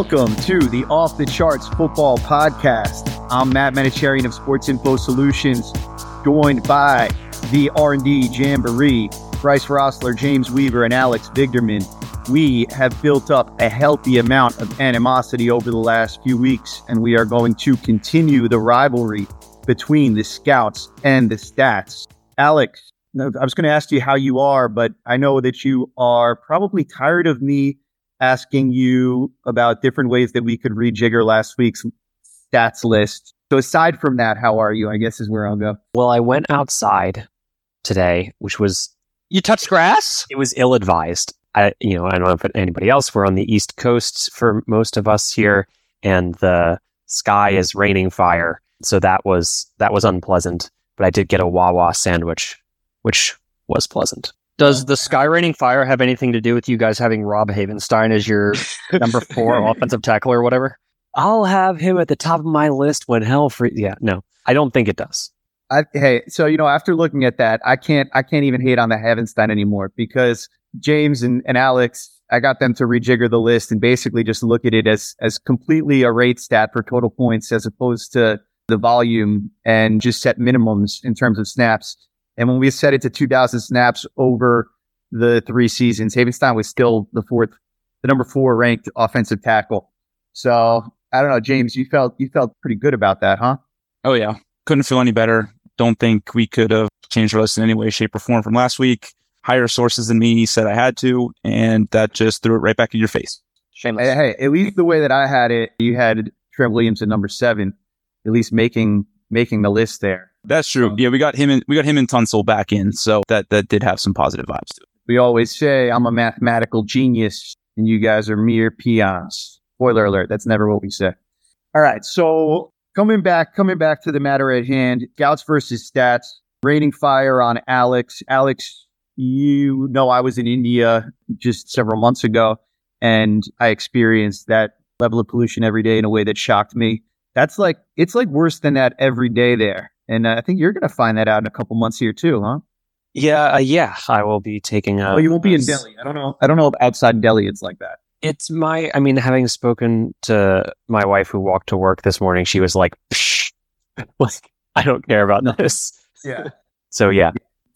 Welcome to the Off the Charts Football Podcast. I'm Matt Manocherian of Sports Info Solutions, joined by the R&D Jamboree, Bryce Rossler, James Weaver, and Alex Vigderman. We have built up a healthy amount of animosity over the last few weeks, and we are going to continue the rivalry between the scouts and the stats. Alex, I was going to ask you how you are, but I know that you are probably tired of me asking you about different ways that we could rejigger last week's stats list. So aside from that, how are you? I guess is where I'll go. Well, I went outside today, which was You touched grass? it was ill advised. I you know I don't know if anybody else. We're on the east coast for most of us here, and the sky is raining fire, so that was that was unpleasant. But I did get a Wawa sandwich, which was pleasant. Does the sky raining fire have anything to do with you guys having Rob Havenstein as your number four offensive tackle or whatever? I'll have him at the top of my list when hell free. Yeah, no, I don't think it does. I, hey, so you know, after looking at that, I can't, I can't even hate on the Havenstein anymore because James and, and Alex, I got them to rejigger the list and basically just look at it as as completely a rate stat for total points as opposed to the volume and just set minimums in terms of snaps. And when we set it to 2,000 snaps over the three seasons, Havenstein was still the fourth, the number four ranked offensive tackle. So I don't know, James, you felt you felt pretty good about that, huh? Oh yeah, couldn't feel any better. Don't think we could have changed our list in any way, shape, or form from last week. Higher sources than me said I had to, and that just threw it right back in your face. Shameless. Hey, hey, at least the way that I had it, you had Trent Williams at number seven, at least making making the list there. That's true. Yeah, we got him and we got him and Tunsil back in, so that that did have some positive vibes to it. We always say I'm a mathematical genius and you guys are mere peons. Spoiler alert, that's never what we say. All right, so coming back, coming back to the matter at hand, Gouts versus stats, Raining fire on Alex. Alex, you know I was in India just several months ago and I experienced that level of pollution every day in a way that shocked me. That's like it's like worse than that every day there. And uh, I think you're going to find that out in a couple months here too, huh? Yeah, uh, yeah, I will be taking a. Oh, you won't be in s- Delhi. I don't know. I don't know if outside Delhi it's like that. It's my. I mean, having spoken to my wife who walked to work this morning, she was like, Psh, like I don't care about No. this. Yeah. So yeah,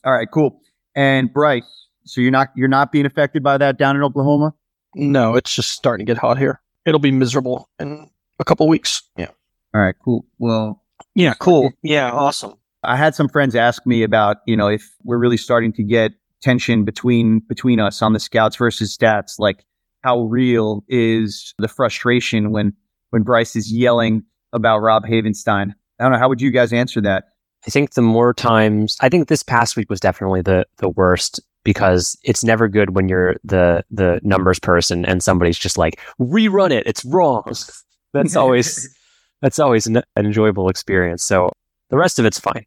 All right, cool. And Bryce, so you're not you're not being affected by that down in Oklahoma? No, it's just starting to get hot here. It'll be miserable in a couple weeks. Yeah. All right, cool. Well, Yeah, cool. Yeah, awesome. I had some friends ask me about, you know, if we're really starting to get tension between between us on the scouts versus stats, like how real is the frustration when when Bryce is yelling about Rob Havenstein? I don't know. How would you guys answer that? I think the more times, I think this past week was definitely the the worst because it's never good when you're the the numbers person and somebody's just like rerun it. It's wrong. That's always that's always an, an enjoyable experience. So the rest of it's fine.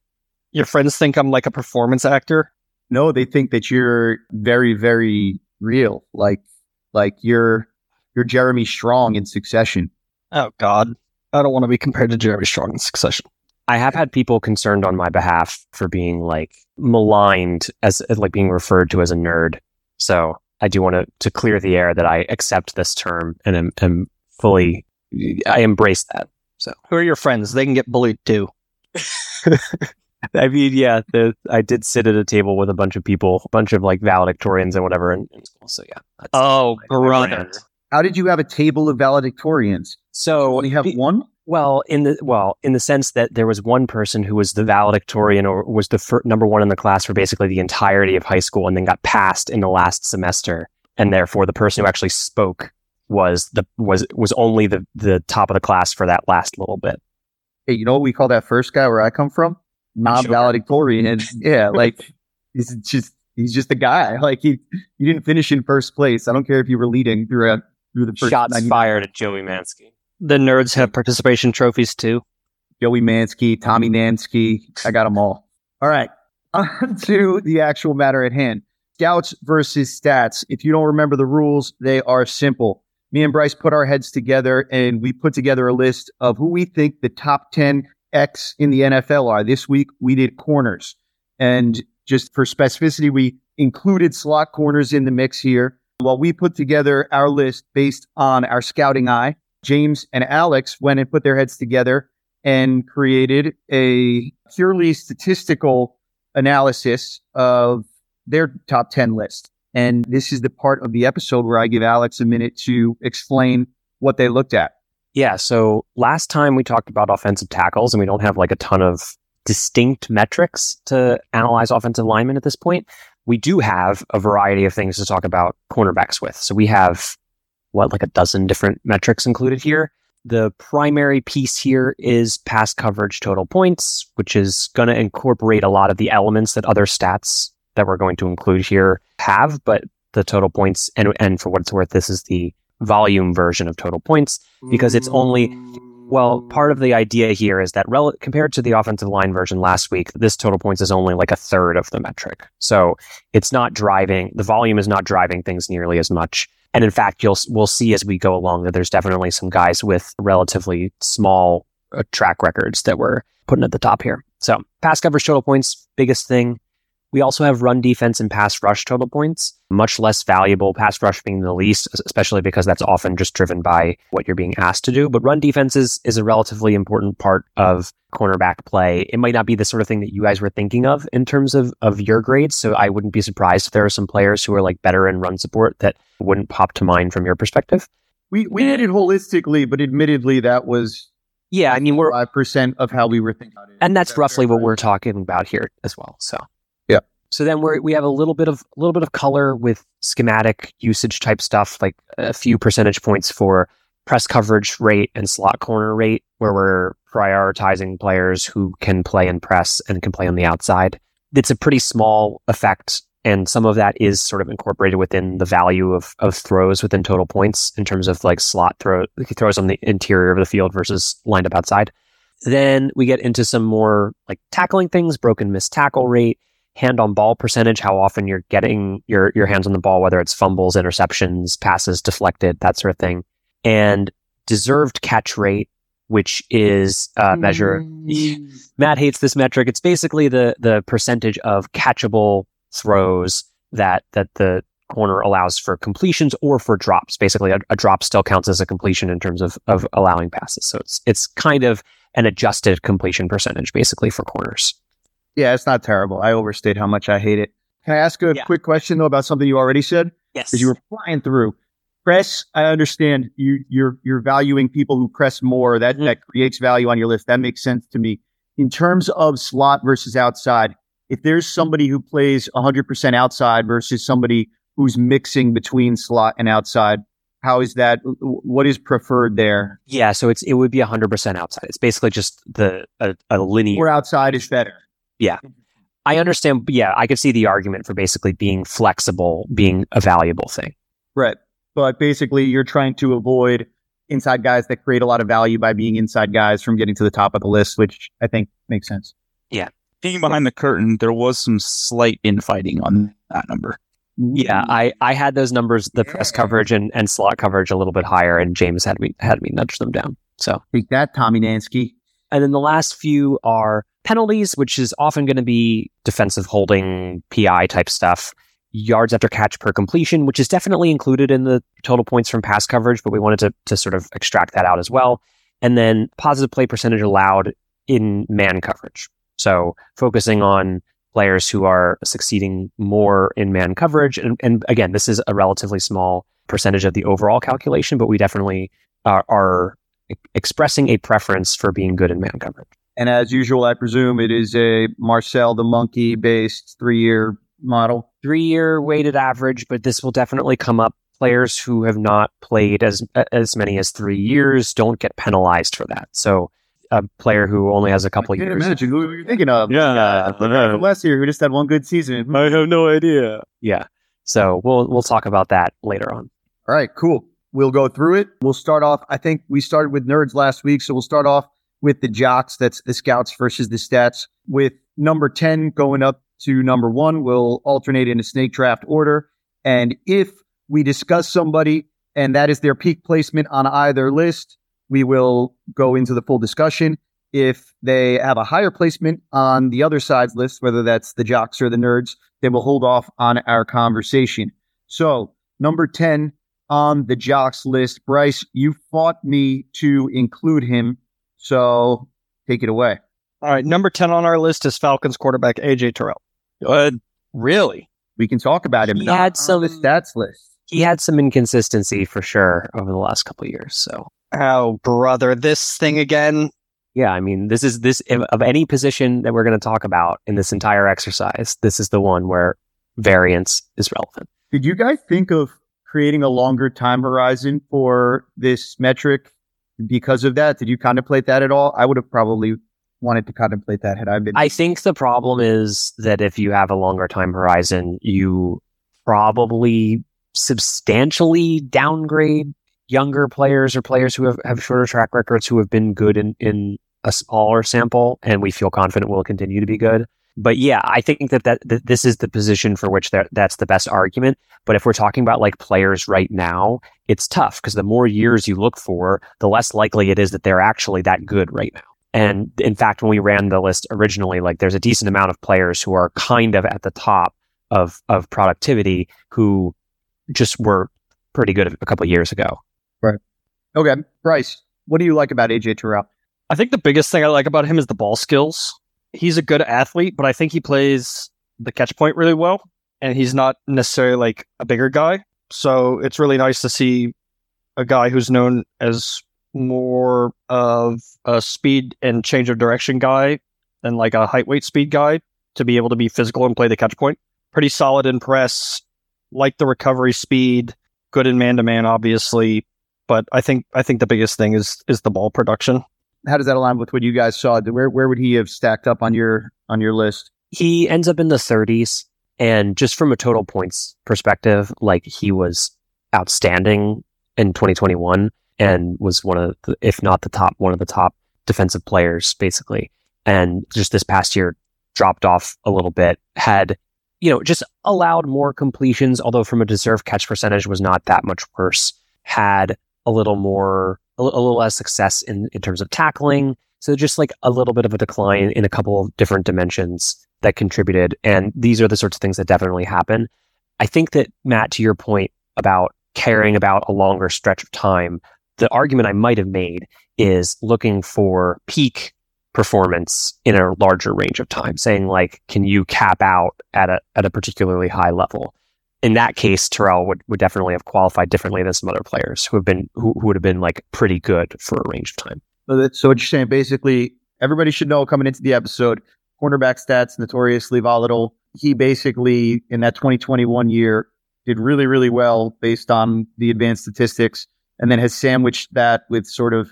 Your friends think I'm like a performance actor. No, they think that you're very, very real. Like like you're you're Jeremy Strong in succession. Oh God, I don't want to be compared to Jeremy Strong in Succession. I have had people concerned on my behalf for being like maligned as as, like being referred to as a nerd. So I do want to to clear the air that I accept this term and am, am fully I embrace that. So Who are your friends? They can get bullied too. I mean, yeah, the, I did sit at a table with a bunch of people, a bunch of like valedictorians and whatever in, in school. So yeah. that's- Oh, my- my How did you have a table of valedictorians? So you have be- one? Well, in the well, in the sense that there was one person who was the valedictorian or was the fir- number one in the class for basically the entirety of high school, and then got passed in the last semester, and therefore the person who actually spoke was the was was only the the top of the class for that last little bit. Hey, you know what we call that first guy where I come from? Non-valedictorian. And yeah, like he's just he's just a guy. Like he you didn't finish in first place. I don't care if you were leading through a, through the first Shots 90 fired at Joey Mansky. The nerds have participation trophies too. Joey Mansky, Tommy Nansky. I got them all. All right. On to the actual matter at hand. Scouts versus stats. If you don't remember the rules, they are simple. Me and Bryce put our heads together and we put together a list of who we think the top 10 X in the NFL are. This week we did corners. And just for specificity, we included slot corners in the mix here. While we put together our list based on our scouting eye, James and Alex went and put their heads together and created a purely statistical analysis of their top 10 list. And this is the part of the episode where I give Alex a minute to explain what they looked at. Yeah. So last time we talked about offensive tackles, and we don't have like a ton of distinct metrics to analyze offensive linemen at this point. We do have a variety of things to talk about cornerbacks with. So we have what, like a dozen different metrics included here. The primary piece here is pass coverage total points, which is going to incorporate a lot of the elements that other stats that we're going to include here have, but the total points and and for what it's worth, this is the volume version of total points because it's only well, part of the idea here is that rel- compared to the offensive line version last week, this total points is only like a third of the metric. So it's not driving, the volume is not driving things nearly as much. And in fact, you'll, we'll see as we go along that there's definitely some guys with relatively small uh, track records that we're putting at the top here. So pass coverage total points, biggest thing. We also have run defense and pass rush total points, much less valuable, pass rush being the least, especially because that's often just driven by what you're being asked to do. But run defense is, is a relatively important part of cornerback play. It might not be the sort of thing that you guys were thinking of in terms of, of your grades. So I wouldn't be surprised if there are some players who are like better in run support that wouldn't pop to mind from your perspective. We, we did it holistically, but admittedly, that was yeah, I mean, we're five percent of how we were thinking. And that's roughly what we're talking about here as well. So so then we we have a little bit of a little bit of color with schematic usage type stuff, like a few percentage points for press coverage rate and slot corner rate, where we're prioritizing players who can play in press and can play on the outside. It's a pretty small effect, and some of that is sort of incorporated within the value of of throws within total points in terms of like slot throw throws on the interior of the field versus lined up outside. Then we get into some more like tackling things, broken missed tackle rate, hand on ball percentage, how often you're getting your, your hands on the ball, whether it's fumbles, interceptions, passes deflected, that sort of thing. And deserved catch rate, which is a measure. Mm. Matt hates this metric. It's basically the, the percentage of catchable throws that, that the corner allows for completions or for drops. Basically, a, a drop still counts as a completion in terms of, of allowing passes. So it's, it's kind of an adjusted completion percentage basically for corners. Yeah, it's not terrible. I overstate how much I hate it. Can I ask a yeah. quick question though about something you already said? Yes. Because you were flying through press. I understand you you're you're valuing people who press more. That mm-hmm. that creates value on your list. That makes sense to me. In terms of slot versus outside, if there's somebody who plays 100% outside versus somebody who's mixing between slot and outside, how is that? What is preferred there? Yeah, so it's it would be 100% outside. It's basically just the a, a linear. Where outside is better. Yeah. I understand. Yeah, I could see the argument for basically being flexible being a valuable thing. Right. But basically, you're trying to avoid inside guys that create a lot of value by being inside guys from getting to the top of the list, which I think makes sense. Yeah. Being behind the curtain, there was some slight infighting on that number. Yeah, I, I had those numbers, the yeah. press coverage and, and slot coverage a little bit higher, and James had me had me nudge them down. So take that, Tommy Nansky. And then the last few are penalties, which is often going to be defensive holding, PI type stuff. Yards after catch per completion, which is definitely included in the total points from pass coverage, but we wanted to, to sort of extract that out as well. And then positive play percentage allowed in man coverage. So focusing on players who are succeeding more in man coverage. And, and again, this is a relatively small percentage of the overall calculation, but we definitely uh, are, are expressing a preference for being good in man coverage. And as usual, I presume it is a Marcel the Monkey based three year model. Three year weighted average, but this will definitely come up. Players who have not played as as many as three years don't get penalized for that. So a player who only has a couple I can't years. Imagine who you're thinking of. Yeah, uh, last year who just had one good season. I have no idea. Yeah. So we'll we'll talk about that later on. All right, cool. We'll go through it. We'll start off. I think we started with nerds last week, so we'll start off with the jocks. That's the scouts versus the stats. With number 10 going up to number one, we'll alternate in a snake draft order. And if we discuss somebody and that is their peak placement on either list, we will go into the full discussion. If they have a higher placement on the other side's list, whether that's the jocks or the nerds, then we'll hold off on our conversation. So, number 10, on the jocks list. Bryce, you fought me to include him, so take it away. All right, number 10 on our list is Falcons quarterback AJ Terrell. Go ahead. Really? We can talk about him. He not had some- stats list. He had some inconsistency for sure over the last couple of years. So Oh, brother, this thing again. yeah, I mean, this is this of any position that we're going to talk about in this entire exercise. This is the one where variance is relevant. Did you guys think of creating a longer time horizon for this metric because of that? Did you contemplate that at all? I would have probably wanted to contemplate that had I been. I think the problem is that if you have a longer time horizon, you probably substantially downgrade younger players or players who have, have shorter track records who have been good in, in a smaller sample and we feel confident will continue to be good. But yeah, I think that, that, that this is the position for which that, that's the best argument. But if we're talking about like players right now, it's tough because the more years you look for, the less likely it is that they're actually that good right now. And in fact, when we ran the list originally, like there's a decent amount of players who are kind of at the top of of productivity who just were pretty good a couple of years ago. Right. Okay, Bryce, what do you like about AJ Terrell? I think the biggest thing I like about him is the ball skills. He's a good athlete, but I think he plays the catch point really well, and he's not necessarily like a bigger guy. So it's really nice to see a guy who's known as more of a speed and change of direction guy than like a height weight speed guy to be able to be physical and play the catch point. Pretty solid in press, like the recovery speed, good in man to man, obviously. But I think I think the biggest thing is is the ball production. How does that align with what you guys saw? Where where would he have stacked up on your on your list? He ends up in the 30s, and just from a total points perspective, like he was outstanding in 2021 and was one of the, if not the top, one of the top defensive players, basically. And just this past year, dropped off a little bit. Had you know just allowed more completions, although from a deserved catch percentage was not that much worse. Had a little more, a, little less success in in terms of tackling. So just like a little bit of a decline in a couple of different dimensions that contributed. And these are the sorts of things that definitely happen. I think that Matt, to your point about caring about a longer stretch of time, the argument I might have made is looking for peak performance in a larger range of time, saying like, can you cap out at a at a particularly high level? In that case, Terrell would, would definitely have qualified differently than some other players who have been who, who would have been like pretty good for a range of time. So, so what you're saying basically, everybody should know coming into the episode, cornerback stats notoriously volatile. He basically in that 2021 year did really really well based on the advanced statistics, and then has sandwiched that with sort of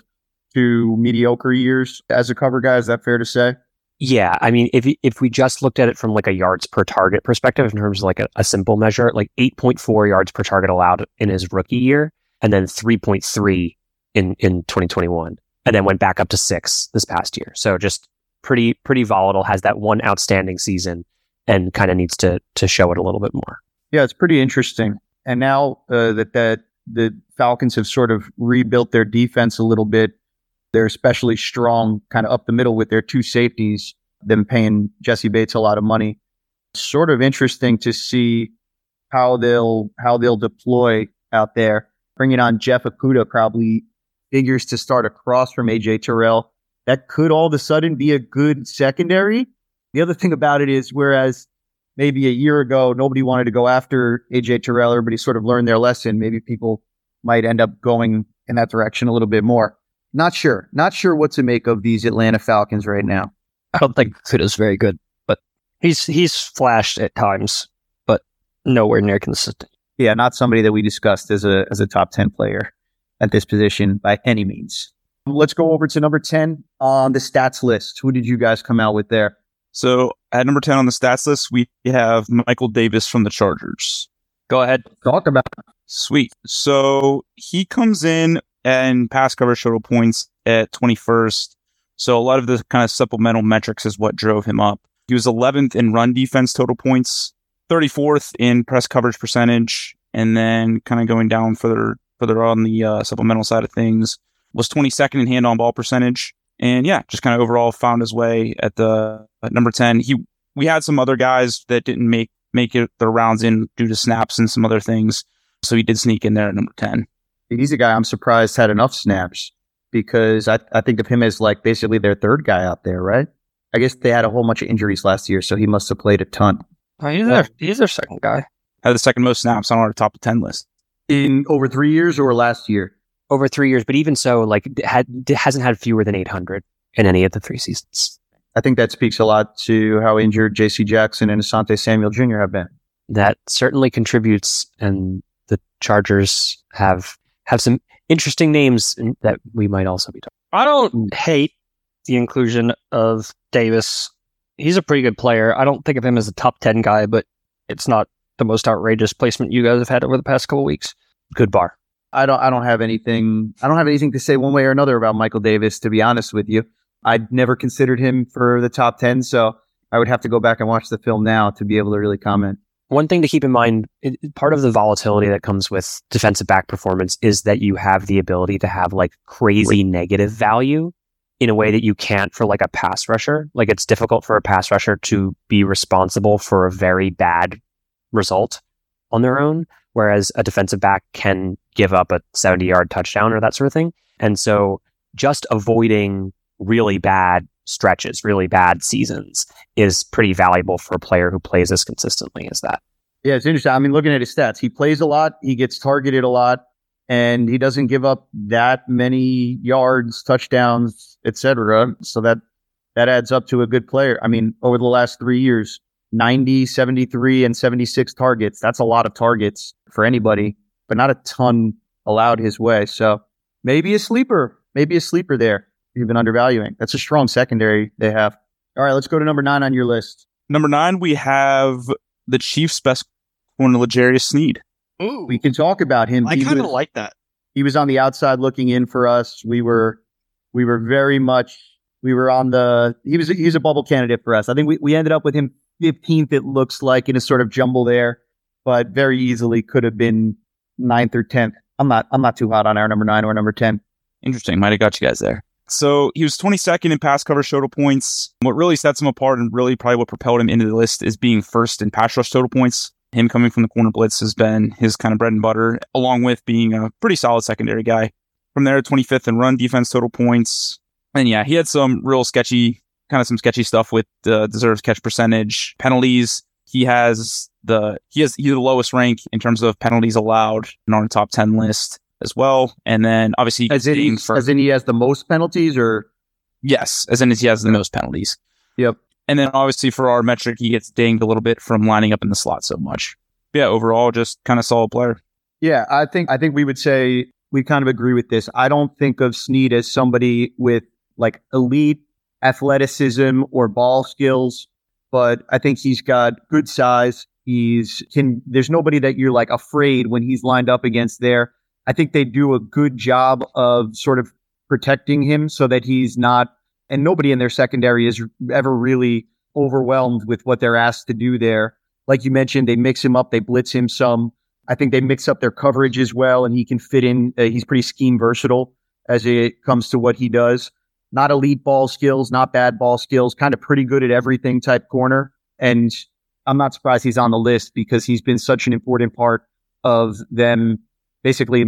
two mediocre years as a cover guy. Is that fair to say? Yeah, I mean, if if we just looked at it from like a yards per target perspective, in terms of like a, a simple measure, like eight point four yards per target allowed in his rookie year, and then three point three in in twenty twenty one, and then went back up to six this past year. So just pretty pretty volatile. Has that one outstanding season, and kind of needs to to show it a little bit more. Yeah, it's pretty interesting. And now uh, that that the Falcons have sort of rebuilt their defense a little bit, they're especially strong, kind of up the middle with their two safeties. Them paying Jessie Bates a lot of money. Sort of interesting to see how they'll how they'll deploy out there. Bringing on Jeff Okudah probably figures to start across from AJ Terrell. That could all of a sudden be a good secondary. The other thing about it is, whereas maybe a year ago, nobody wanted to go after AJ Terrell. Everybody sort of learned their lesson. Maybe people might end up going in that direction a little bit more. Not sure. Not sure what to make of these Atlanta Falcons right now. I don't think Kuda's very good, but he's he's flashed at times, but nowhere near consistent. Yeah, not somebody that we discussed as a as a top ten player at this position by any means. Let's go over to number ten on the stats list. Who did you guys come out with there? So at number 10 on the stats list, we have Michael Davis from the Chargers. Go ahead. Talk about It. Sweet. So he comes in and pass coverage total points at 21st. So a lot of the kind of supplemental metrics is what drove him up. He was 11th in run defense total points, 34th in press coverage percentage, and then kind of going down further further on the uh, supplemental side of things was 22nd in hand on ball percentage. And yeah, just kind of overall found his way at the at number 10. He we had some other guys that didn't make make it their rounds in due to snaps and some other things. So he did sneak in there at number 10. He's a guy I'm surprised had enough snaps because I, I think of him as like basically their third guy out there, right? I guess they had a whole bunch of injuries last year, so he must have played a ton. Oh, he's, their, he's their second guy. Had the second most snaps on our top 10 list. In over three years or last year? Over three years, but even so, like had hasn't had fewer than 800 in any of the three seasons. I think that speaks a lot to how injured J.C. Jackson and Asante Samuel Jr. have been. That certainly contributes, and the Chargers have have some interesting names that we might also be talking. I don't mm. hate the inclusion of Davis. He's a pretty good player. I don't think of him as a top 10 guy, but it's not the most outrageous placement you guys have had over the past couple weeks. Good bar. I don't I don't have anything I don't have anything to say one way or another about Michael Davis to be honest with you. I'd never considered him for the top 10, so I would have to go back and watch the film now to be able to really comment. One thing to keep in mind, it, part of the volatility that comes with defensive back performance is that you have the ability to have like crazy negative value in a way that you can't for like a pass rusher. Like it's difficult for a pass rusher to be responsible for a very bad result on their own, whereas a defensive back can give up a 70 yard touchdown or that sort of thing. And so just avoiding really bad stretches, really bad seasons is pretty valuable for a player who plays as consistently as that. Yeah, it's interesting. I mean, looking at his stats, he plays a lot, he gets targeted a lot, and he doesn't give up that many yards, touchdowns, etc. So that that adds up to a good player. I mean, over the last three years, 90, 73, and 76 targets. That's a lot of targets for anybody, but not a ton allowed his way. So maybe a sleeper, maybe a sleeper there you've been undervaluing. That's a strong secondary they have. All right, let's go to number nine on your list. Number nine, we have the Chiefs' best corner, L'Jarius Sneed. Ooh. We can talk about him. I kind of like that. He was on the outside looking in for us. We were we were very much we were on the he was he was a bubble candidate for us. I think we, we ended up with him 15th, it looks like, in a sort of jumble there, but very easily could have been ninth or tenth. I'm not I'm not too hot on our number nine or number ten. Interesting. Might have got you guys there. So he was 22nd in pass coverage total points. What really sets him apart and really probably what propelled him into the list is being first in pass rush total points. Him coming from the corner blitz has been his kind of bread and butter, along with being a pretty solid secondary guy. From there, 25th in run defense total points. And yeah, he had some real sketchy, kind of some sketchy stuff with the deserves catch percentage, penalties. He has the he has he's the lowest rank in terms of penalties allowed and on the top 10 list as well. And then obviously, as in, for, as in he has the most penalties, or yes, as in he has the most penalties. Yep. And then obviously for our metric, he gets dinged a little bit from lining up in the slot so much. But yeah, overall, just kind of solid player. Yeah, I think I think we would say we kind of agree with this. I don't think of Sneed as somebody with like elite athleticism or ball skills, but I think he's got good size. He's can. There's nobody that you're like afraid when he's lined up against there. I think they do a good job of sort of protecting him so that he's not, and nobody in their secondary is ever really overwhelmed with what they're asked to do there. Like you mentioned, they mix him up, they blitz him some. I think they mix up their coverage as well, and he can fit in. Uh, he's pretty scheme versatile as it comes to what he does. Not elite ball skills, not bad ball skills, kind of pretty good at everything type corner. And I'm not surprised he's on the list because he's been such an important part of them basically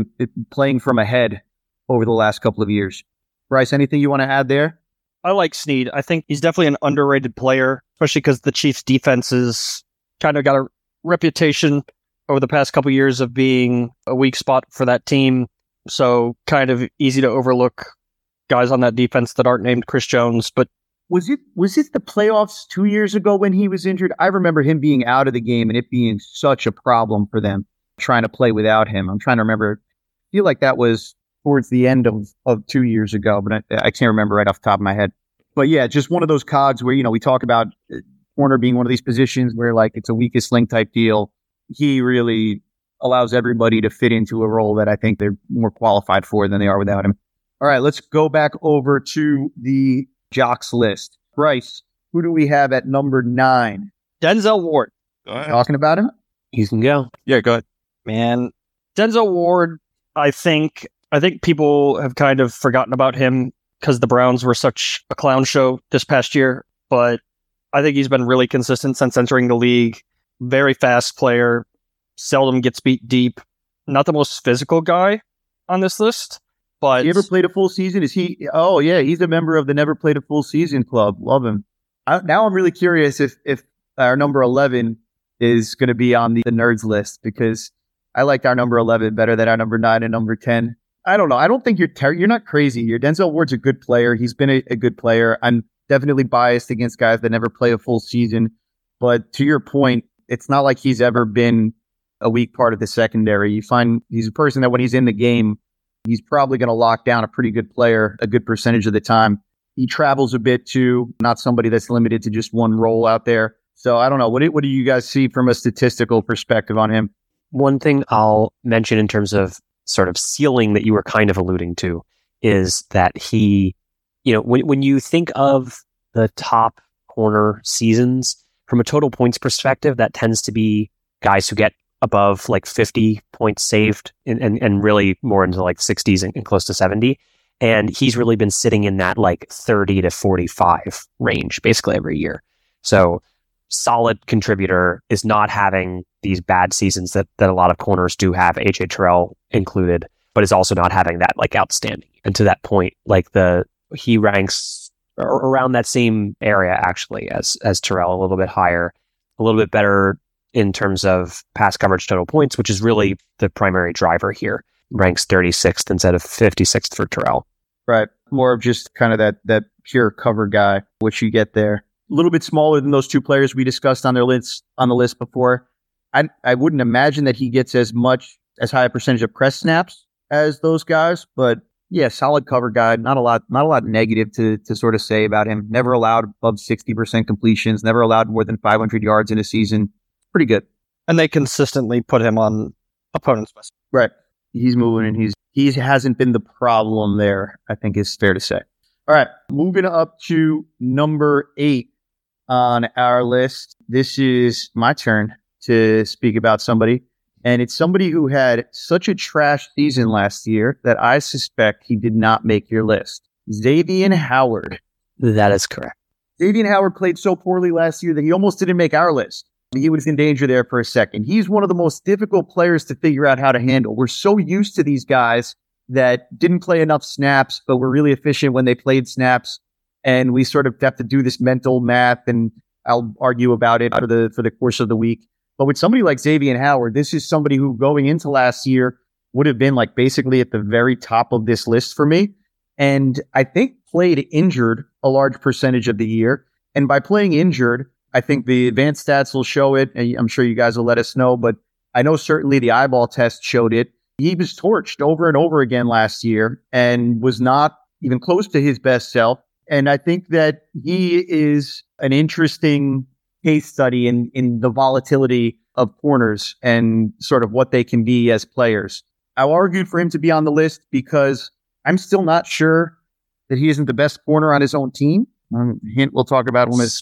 playing from ahead over the last couple of years. Bryce, anything you want to add there? I like Sneed. I think he's definitely an underrated player, especially because the Chiefs' defense defenses kind of got a reputation over the past couple of years of being a weak spot for that team. So kind of easy to overlook guys on that defense that aren't named Chris Jones. But was it was it the playoffs two years ago when he was injured? I remember him being out of the game and it being such a problem for them trying to play without him. I'm trying to remember. I feel like that was towards the end of, of two years ago, but I, I can't remember right off the top of my head. But yeah, just one of those cogs where, you know, we talk about uh, corner being one of these positions where like it's a weakest link type deal. He really allows everybody to fit into a role that I think they're more qualified for than they are without him. All right, let's go back over to the jocks list. Bryce, who do we have at number nine? Denzel Ward. Talking about him? You can go. Yeah, go ahead man. Denzel Ward, I think I think people have kind of forgotten about him because the Browns were such a clown show this past year, but I think he's been really consistent since entering the league. Very fast player, seldom gets beat deep. not the most physical guy on this list, but he ever played a full season? Is he? Oh yeah, he's a member of the Never Played a Full Season Club. Love him. I, now I'm really curious if if our number eleven is going to be on the, the nerds list because I like our number eleven better than our number nine and number ten. I don't know. I don't think you're ter- you're not crazy. Your Denzel Ward's a good player. He's been a, a good player. I'm definitely biased against guys that never play a full season, but to your point, it's not like he's ever been a weak part of the secondary. You find he's a person that when he's in the game, he's probably going to lock down a pretty good player a good percentage of the time. He travels a bit too, not somebody that's limited to just one role out there. So I don't know. What do, what do you guys see from a statistical perspective on him? One thing I'll mention in terms of sort of ceiling that you were kind of alluding to is that he, you know, when, when you think of the top corner seasons from a total points perspective, that tends to be guys who get above like 50 points saved and, and, and really more into like 60s and, and close to 70. And he's really been sitting in that like 30 to 45 range basically every year. So solid contributor is not having these bad seasons that, that a lot of corners do have, AJ Terrell included, but is also not having that like outstanding. And to that point, like the, he ranks around that same area actually as, as Terrell, a little bit higher, a little bit better in terms of pass coverage total points, which is really the primary driver here. Ranks 36th instead of 56th for Terrell. Right. More of just kind of that that pure cover guy, which you get there. A little bit smaller than those two players we discussed on their list on the list before. I I wouldn't imagine that he gets as much as high a percentage of press snaps as those guys, but yeah, solid cover guy. Not a lot, not a lot negative to to sort of say about him. Never allowed above sixty percent completions. Never allowed more than five hundred yards in a season pretty good. And they consistently put him on opponents' best. Right. He's moving and he's he hasn't been the problem there, I think is fair to say. All right. Moving up to number eight on our list. This is my turn to speak about somebody. And it's somebody who had such a trash season last year that I suspect he did not make your list. Xavier Howard. That is correct. Xavier Howard played so poorly last year that he almost didn't make our list he was in danger there for a second. He's one of the most difficult players to figure out how to handle. We're so used to these guys that didn't play enough snaps, but were really efficient when they played snaps. And we sort of have to do this mental math and I'll argue about it for the, for the course of the week. But with somebody like Xavier Howard, this is somebody who going into last year would have been like basically at the very top of this list for me. And I think played injured a large percentage of the year. And by playing injured, I think the advanced stats will show it. I'm sure you guys will let us know, but I know certainly the eyeball test showed it. He was torched over and over again last year and was not even close to his best self. And I think that he is an interesting case study in, in the volatility of corners and sort of what they can be as players. I argued for him to be on the list because I'm still not sure that he isn't the best corner on his own team. Um, hint, we'll talk about him as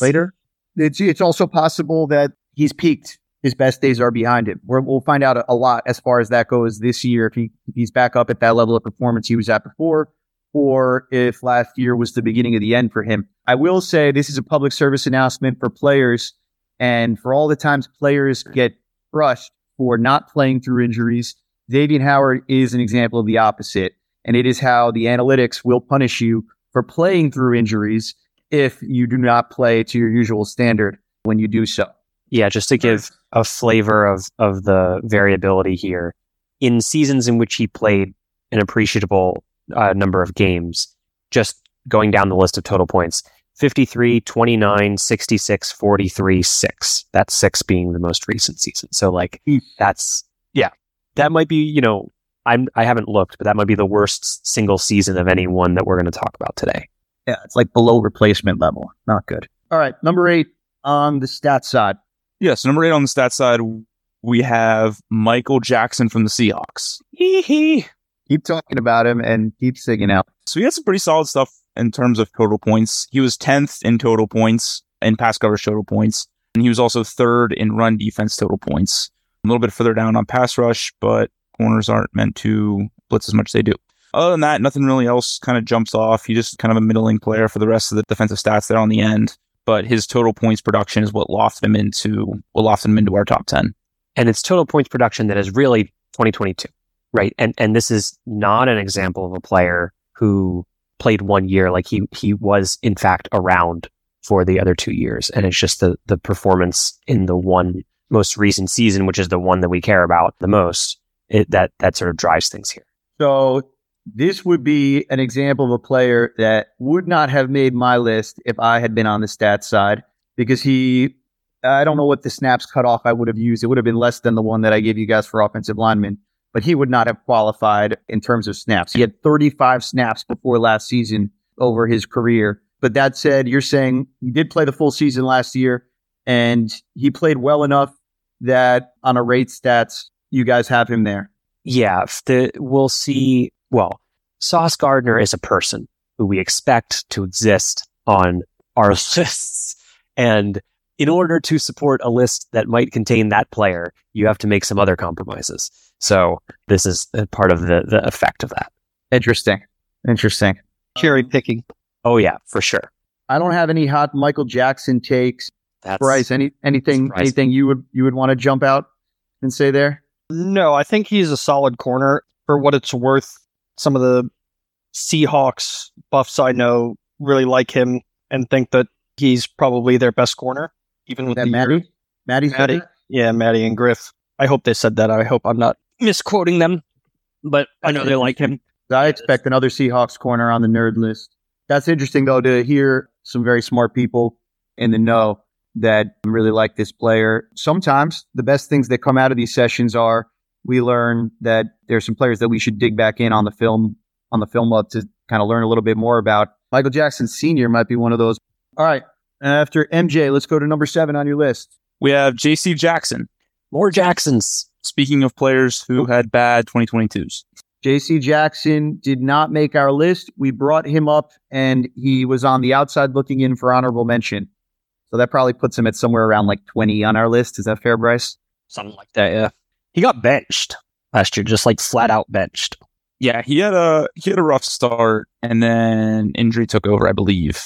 later. It's, it's also possible that he's peaked. His best days are behind him. we will find out a, a, lot as far as that goes this year. If, he, if he's back up at that level of performance he was at before, or if last year was the beginning of the end for him. I will say this is a public service announcement for players. And for all the times players get crushed for not playing through injuries, Xavier Howard is an example of the opposite. And it is how the analytics will punish you for playing through injuries if you do not play to your usual standard when you do so. Yeah, just to give a flavor of of the variability here. In seasons in which he played an appreciable uh, number of games, just going down the list of total points 53, 29, 66, 43, 6. That's 6 being the most recent season. So, like, mm. that's, yeah, that might be, you know, I'm I haven't looked, but that might be the worst single season of any one that we're going to talk about today. Yeah, it's like below replacement level. Not good. All right, number eight on the stat side. Yes, yeah, so number eight on the stat side, we have Michael Jackson from the Seahawks. Hee hee. Keep talking about him and keep singing out. So he had some pretty solid stuff in terms of total points. He was 10th in total points in pass coverage total points. And he was also third in run defense total points. A little bit further down on pass rush, but corners aren't meant to blitz as much as they do. Other than that, nothing really else kind of jumps off. He's just kind of a middling player for the rest of the defensive stats there on the end. But his total points production is what lofted him into what lofted him into our top ten. And it's total points production that is really 2022, right? And and this is not an example of a player who played one year like he he was in fact around for the other two years, and it's just the the performance in the one most recent season, which is the one that we care about the most, it, that that sort of drives things here. So this would be an example of a player that would not have made my list if I had been on the stats side because he, I don't know what the snaps cutoff I would have used. It would have been less than the one that I gave you guys for offensive linemen, but he would not have qualified in terms of snaps. He had 35 snaps before last season over his career. But that said, you're saying he did play the full season last year and he played well enough that on a rate stats, you guys have him there. Yeah, the, we'll see. Well, Sauce Gardner is a person who we expect to exist on our lists. And in order to support a list that might contain that player, you have to make some other compromises. So this is part of the, the effect of that. Interesting. Interesting. Cherry um, picking. Oh yeah, for sure. I don't have any hot Michael Jackson takes. That's Bryce, any anything surprising. anything you would you would want to jump out and say there? No, I think he's a solid corner for what it's worth. Some of the Seahawks buffs I know really like him and think that he's probably their best corner, even with that Maddie. Maddie, Maddie, yeah, Maddie and Griff. I hope they said that. I hope I'm not misquoting them, but I know they like him. I expect another Seahawks corner on the nerd list. That's interesting though to hear some very smart people in the know that really like this player. Sometimes the best things that come out of these sessions are we learn that there's some players that we should dig back in on the film on the film up to kind of learn a little bit more about. Michael Jackson Sr. might be one of those. All right. After MJ, let's go to number seven on your list. We have JC Jackson. More Jacksons. Speaking of players who oh. had bad 2022s. JC Jackson did not make our list. We brought him up and he was on the outside looking in for honorable mention. So that probably puts him at somewhere around like 20 on our list. Is that fair, Bryce? Something like that, yeah. He got benched last year, just like flat out benched. Yeah, he had a he had a rough start and then injury took over, I believe,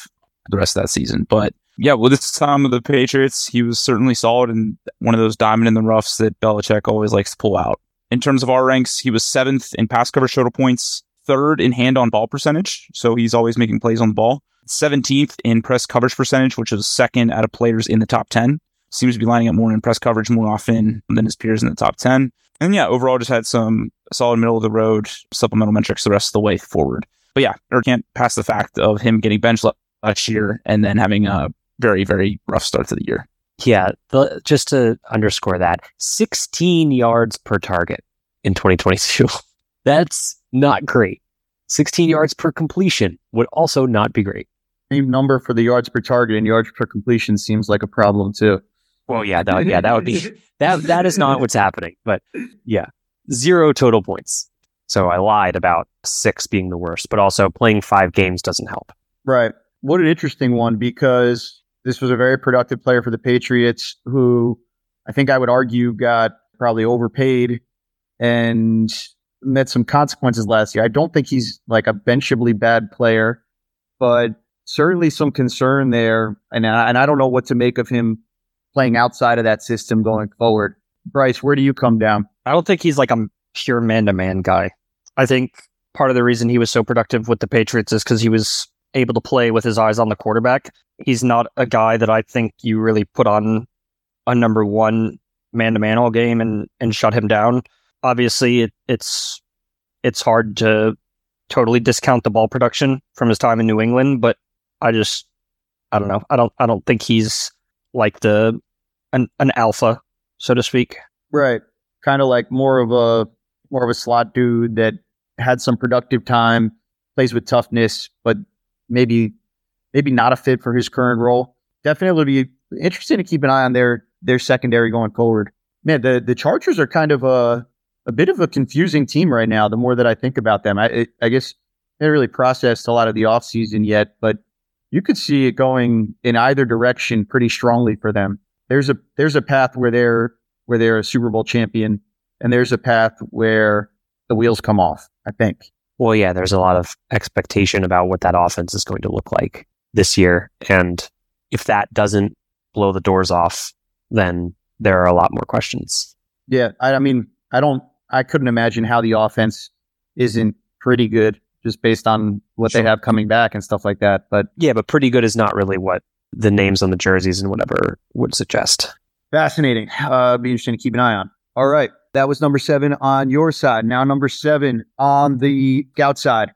the rest of that season. But yeah, well, this time of the Patriots, he was certainly solid and one of those diamond in the roughs that Belichick always likes to pull out. In terms of our ranks, he was seventh in pass coverage total points, third in hand on ball percentage. So he's always making plays on the ball. 17th in press coverage percentage, which is second out of players in the top 10. Seems to be lining up more in press coverage more often than his peers in the top 10. And yeah, overall just had some solid middle of the road supplemental metrics the rest of the way forward. But yeah, or can't pass the fact of him getting benched last year and then having a very, very rough start to the year. Yeah, the, just to underscore that, 16 yards per target in 2022. That's not great. 16 yards per completion would also not be great. Same number for the yards per target and yards per completion seems like a problem too. Well, yeah, that, yeah, that would be that. That is not what's happening. But yeah, zero total points. So I lied about six being the worst, but also playing five games doesn't help. Right. What an interesting one because this was a very productive player for the Patriots who I think I would argue got probably overpaid and met some consequences last year. I don't think he's like a benchably bad player, but certainly some concern there. And I, and I don't know what to make of him playing outside of that system going forward. Bryce, where do you come down? I don't think he's like a pure man to man guy. I think part of the reason he was so productive with the Patriots is because he was able to play with his eyes on the quarterback. He's not a guy that I think you really put on a number one man to man all game and, and shut him down obviously it, it's it's hard to totally discount the ball production from his time in New England, but I just I don't know. I don't I don't think he's like the an an alpha, so to speak. Right. Kind of like more of a more of a slot dude that had some productive time, plays with toughness, but maybe maybe not a fit for his current role. Definitely be interesting to keep an eye on their their secondary going forward. Man, the the Chargers are kind of a a bit of a confusing team right now. The more that I think about them, I, I guess they really processed a lot of the offseason yet, but you could see it going in either direction pretty strongly for them. There's a there's a path where they're where they're a Super Bowl champion, and there's a path where the wheels come off. I think. Well, yeah, there's a lot of expectation about what that offense is going to look like this year, and if that doesn't blow the doors off, then there are a lot more questions. Yeah, I, I mean, I don't I couldn't imagine how the offense isn't pretty good just based on what sure. they have coming back and stuff like that. But yeah, but pretty good is not really what the names on the jerseys and whatever would suggest. Fascinating. Uh, be interesting to keep an eye on. All right. That was number seven on your side. Now number seven on the outside.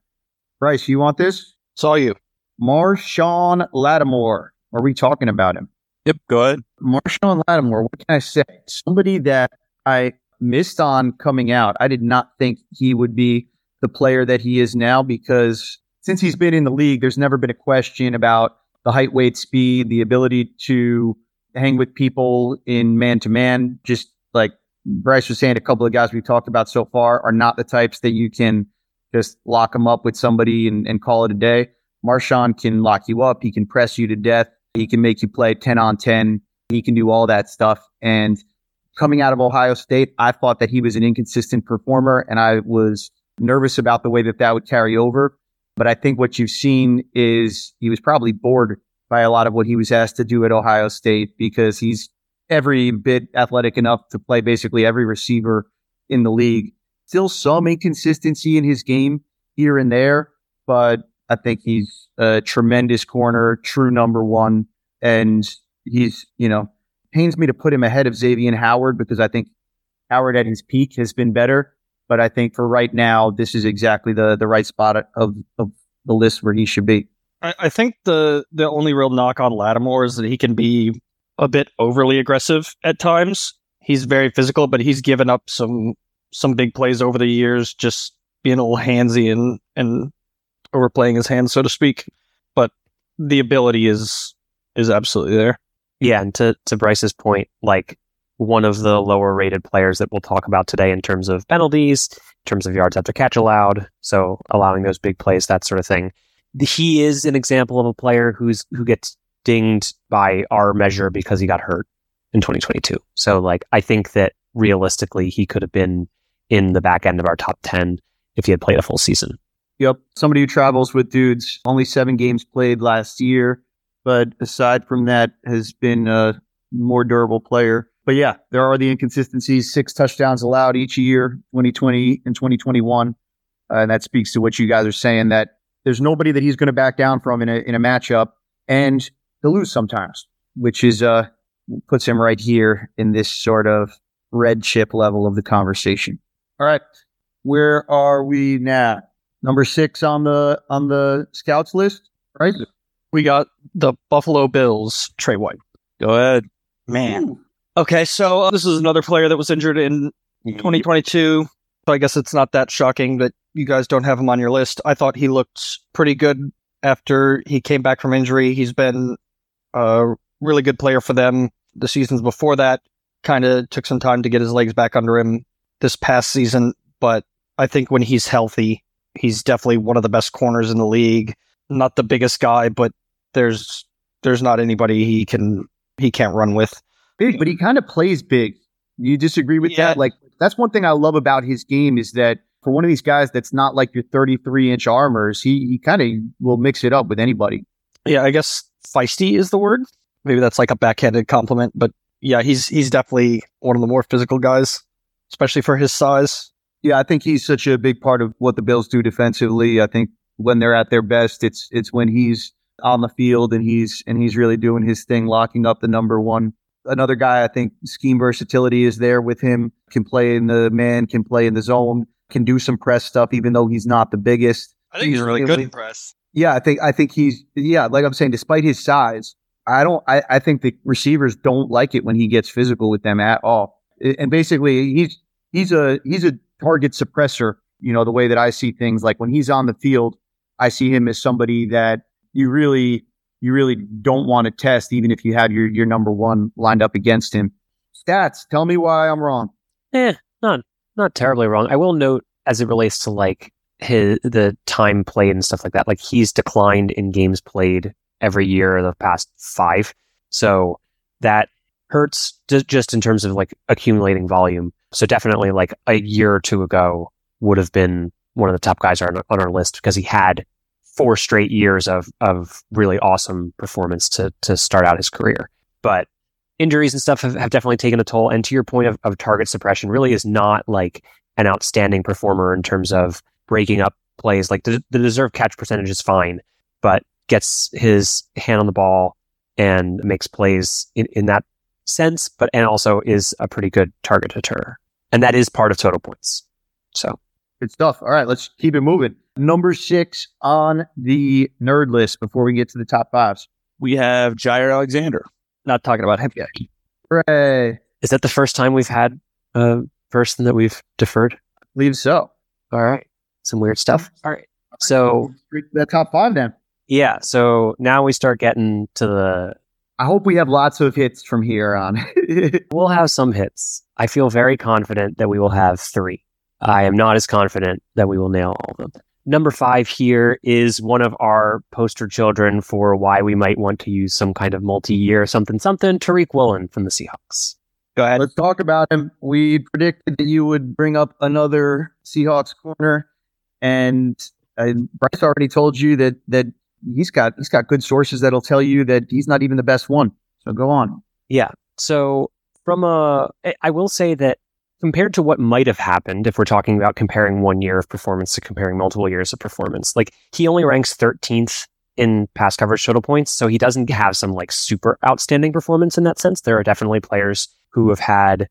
Bryce, you want this? It's all you. Marshon Lattimore. Are we talking about him? Yep, go ahead. Marshon Lattimore, what can I say? Somebody that I missed on coming out. I did not think he would be the player that he is now because since he's been in the league, there's never been a question about the height, weight, speed, the ability to hang with people in man to man. Just like Bryce was saying, a couple of guys we've talked about so far are not the types that you can just lock them up with somebody and, and call it a day. Marshon can lock you up. He can press you to death. He can make you play 10 on 10. He can do all that stuff. And coming out of Ohio State, I thought that he was an inconsistent performer and I was nervous about the way that that would carry over. But I think what you've seen is he was probably bored by a lot of what he was asked to do at Ohio State because he's every bit athletic enough to play basically every receiver in the league. Still some inconsistency in his game here and there, but I think he's a tremendous corner, true number one. And he's, you know, pains me to put him ahead of Xavier Howard because I think Howard at his peak has been better. But I think for right now, this is exactly the the right spot of, of the list where he should be. I, I think the the only real knock on Lattimore is that he can be a bit overly aggressive at times. He's very physical, but he's given up some some big plays over the years, just being a little handsy and and overplaying his hand, so to speak. But the ability is is absolutely there. Yeah, and to to Bryce's point, like one of the lower rated players that we'll talk about today in terms of penalties, in terms of yards after catch allowed, so allowing those big plays, that sort of thing. He is an example of a player who's who gets dinged by our measure because he got hurt in 2022. So like I think that realistically he could have been in the back end of our top 10 if he had played a full season. Yep. Somebody who travels with dudes, only seven games played last year, but aside from that, has been a more durable player. But yeah, there are the inconsistencies. Six touchdowns allowed each year, 2020 and 2021. Uh, and that speaks to what you guys are saying that there's nobody that he's going to back down from in a, in a matchup. And he'll lose sometimes, which is, uh, puts him right here in this sort of red chip level of the conversation. All right. Where are we now? number six on the on the scouts list, right? We got the Buffalo Bills, Tre White. Go ahead, man. Ooh. Okay, so uh, this is another player that was injured in 2022. So I guess it's not that shocking that you guys don't have him on your list. I thought he looked pretty good after he came back from injury. He's been a really good player for them the seasons before that. Kind of took some time to get his legs back under him this past season, but I think when he's healthy, he's definitely one of the best corners in the league. Not the biggest guy, but there's there's not anybody he can he can't run with. Big, but he kind of plays big. You disagree with yeah. that? Like that's one thing I love about his game is that for one of these guys that's not like your 33 inch armors, he he kind of will mix it up with anybody. Yeah, I guess feisty is the word. Maybe that's like a backhanded compliment, but yeah, he's he's definitely one of the more physical guys, especially for his size. Yeah, I think he's such a big part of what the Bills do defensively. I think when they're at their best, it's it's when he's on the field and he's and he's really doing his thing, locking up the number one. Another guy, I think scheme versatility is there with him. Can play in the man, can play in the zone, can do some press stuff, even though he's not the biggest. I think he's, he's really good in press. Yeah, I think I think he's yeah, like I'm saying, despite his size, I don't I, I think the receivers don't like it when he gets physical with them at all. And basically he's he's a he's a target suppressor, you know, the way that I see things. Like when he's on the field, I see him as somebody that you really, you really don't want to test, even if you have your, your number one lined up against him. Stats, tell me why I'm wrong. Eh, not, not terribly wrong. I will note as it relates to like his, the time played and stuff like that, like he's declined in games played every year the past five. So that hurts just in terms of like accumulating volume. So definitely like a year or two ago would have been one of the top guys on, on our list because he had four straight years of, of really awesome performance to, to start out his career. But injuries and stuff have, have definitely taken a toll. And to your point of, of target suppression really is not like an outstanding performer in terms of breaking up plays. Like the, the deserved catch percentage is fine, but gets his hand on the ball and makes plays in, in that sense, but and also is a pretty good target deter. And that is part of total points. So good stuff. All right, let's keep it moving. Number six on the nerd list before we get to the top fives. We have Jaire Alexander. Not talking about him yet. Hooray. Is that the first time we've had a person that we've deferred? I believe so. All right. Some weird stuff. All right. So the top five then. Yeah. So now we start getting to the. I hope we have lots of hits from here on. we'll have some hits. I feel very confident that we will have three. I am not as confident that we will nail all of them. Number five here is one of our poster children for why we might want to use some kind of multi-year something something. Tariq Woolen from the Seahawks. Go ahead. Let's talk about him. We predicted that you would bring up another Seahawks corner, and uh, Bryce already told you that that he's got he's got good sources that'll tell you that he's not even the best one. So go on. Yeah. So from a, I will say that compared to what might have happened if we're talking about comparing one year of performance to comparing multiple years of performance, like he only ranks 13th in pass coverage total points. So he doesn't have some like super outstanding performance in that sense. There are definitely players who have had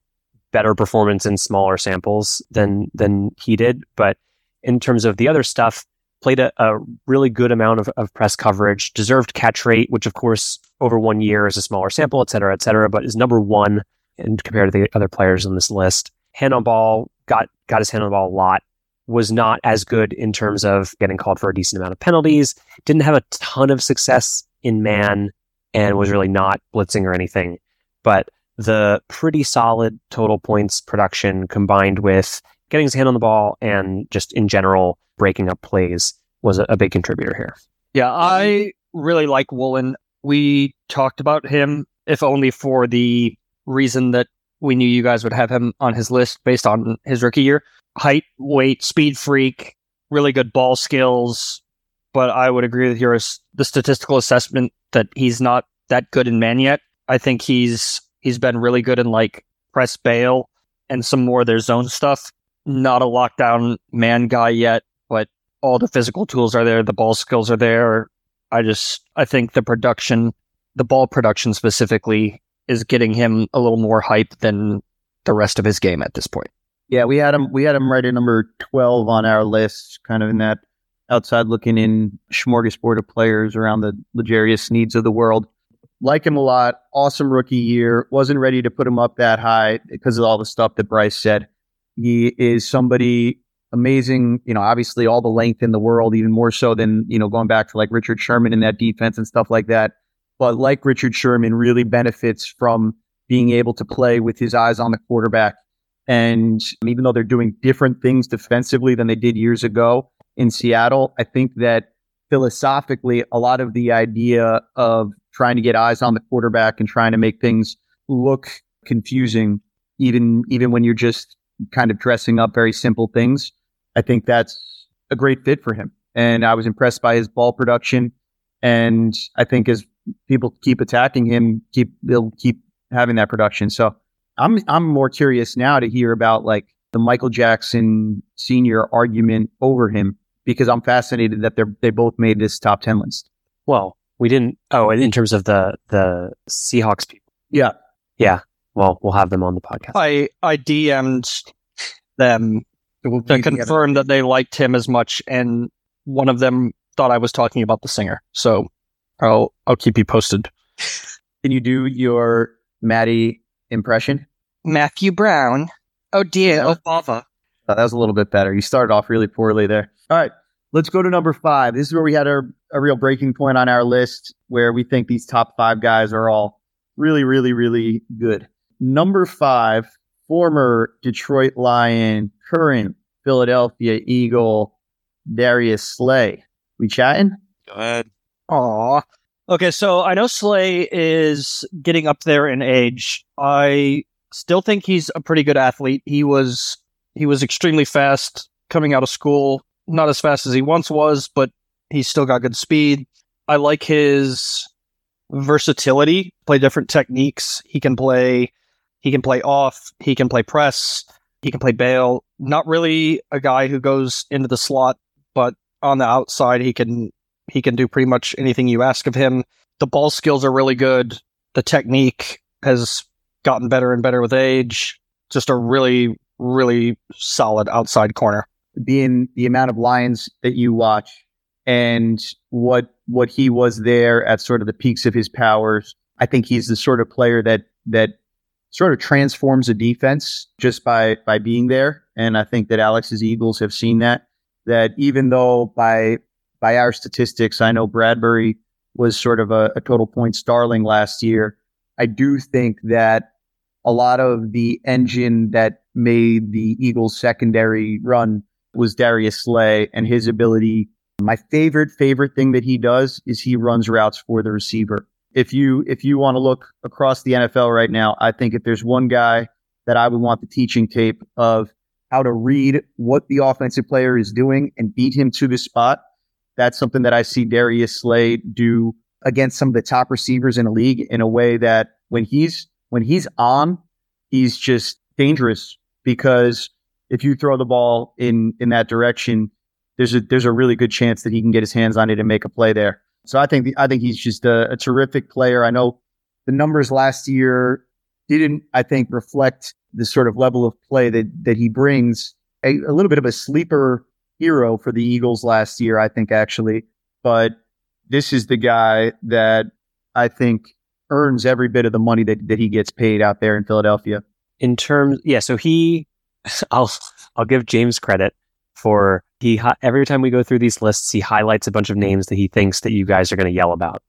better performance in smaller samples than, than he did. But in terms of the other stuff, played a, a really good amount of, of press coverage, deserved catch rate, which of course over one year is a smaller sample, et cetera, et cetera, but is number one and compared to the other players on this list hand on ball, got got his hand on the ball a lot, was not as good in terms of getting called for a decent amount of penalties, didn't have a ton of success in man, and was really not blitzing or anything. But the pretty solid total points production combined with getting his hand on the ball and just in general breaking up plays was a, big contributor here. Yeah, I really like Woolen. We talked about him, if only for the reason that we knew you guys would have him on his list based on his rookie year. Height, weight, speed freak, really good ball skills. But I would agree with your the statistical assessment that he's not that good in man yet. I think he's he's been really good in like press bail and some more of their zone stuff. Not a lockdown man guy yet, but all the physical tools are there. The ball skills are there. I just I think the production, the ball production specifically, is getting him a little more hype than the rest of his game at this point. Yeah, we had him. We had him right at number twelve on our list, kind of in that outside looking in smorgasbord of players around the L'Jarius Sneeds of the world. Like him a lot. Awesome rookie year. Wasn't ready to put him up that high because of all the stuff that Bryce said. He is somebody amazing. You know, obviously all the length in the world, even more so than you know going back to like Richard Sherman in that defense and stuff like that but like Richard Sherman, really benefits from being able to play with his eyes on the quarterback. And um, even though they're doing different things defensively than they did years ago in Seattle, I think that philosophically, a lot of the idea of trying to get eyes on the quarterback and trying to make things look confusing, even even when you're just kind of dressing up very simple things, I think that's a great fit for him. And I was impressed by his ball production. And I think as people keep attacking him, keep they'll keep having that production. So I'm I'm more curious now to hear about like the Michael Jackson senior argument over him because I'm fascinated that they're they both made this top ten list. Well, we didn't. Oh, in terms of the the Seahawks people. Yeah, yeah. Well, we'll have them on the podcast. I I DM'd them to confirm that they liked him as much, and one of them thought I was talking about the singer. So I'll I'll keep you posted. Can you do your Maddie impression? Matthew Brown. Oh dear, oh bother. Oh, that was a little bit better. You started off really poorly there. All right, let's go to number five. This is where we had a, a real breaking point on our list where we think these top five guys are all really, really, really good. Number five, former Detroit Lion, current Philadelphia Eagle, Darius Slay. We chatting? Go ahead. Aw. Okay, so I know Slay is getting up there in age. I still think he's a pretty good athlete. He was he was extremely fast coming out of school. Not as fast as he once was, but he's still got good speed. I like his versatility, play different techniques. He can play he can play off, he can play press, he can play bail. not really a guy who goes into the slot, but on the outside he can he can do pretty much anything you ask of him. The ball skills are really good. The technique has gotten better and better with age. Just a really really solid outside corner. Being the amount of Lions that you watch and what what he was there at sort of the peaks of his powers, I think he's the sort of player that that sort of transforms a defense just by by being there. And I think that Alex's Eagles have seen that. That even though by by our statistics, I know Bradberry was sort of a, a total point starling last year. I do think that a lot of the engine that made the Eagles secondary run was Darius Slay and his ability. My favorite, favorite thing that he does is he runs routes for the receiver if you if you want to look across the NFL right now, I think if there's one guy that I would want the teaching tape of how to read what the offensive player is doing and beat him to the spot, that's something that I see Darius Slay do against some of the top receivers in the league in a way that when he's when he's on, he's just dangerous because if you throw the ball in in that direction, there's a there's a really good chance that he can get his hands on it and make a play there. So I think the, I think he's just a, a terrific player. I know the numbers last year didn't, I think, reflect the sort of level of play that that he brings. A, a, little bit of a sleeper hero for the Eagles last year, I think, actually. But this is the guy that I think earns every bit of the money that, that he gets paid out there in Philadelphia. In terms, yeah, so he, I'll I'll give James credit for he every time we go through these lists, he highlights a bunch of names that he thinks that you guys are going to yell about.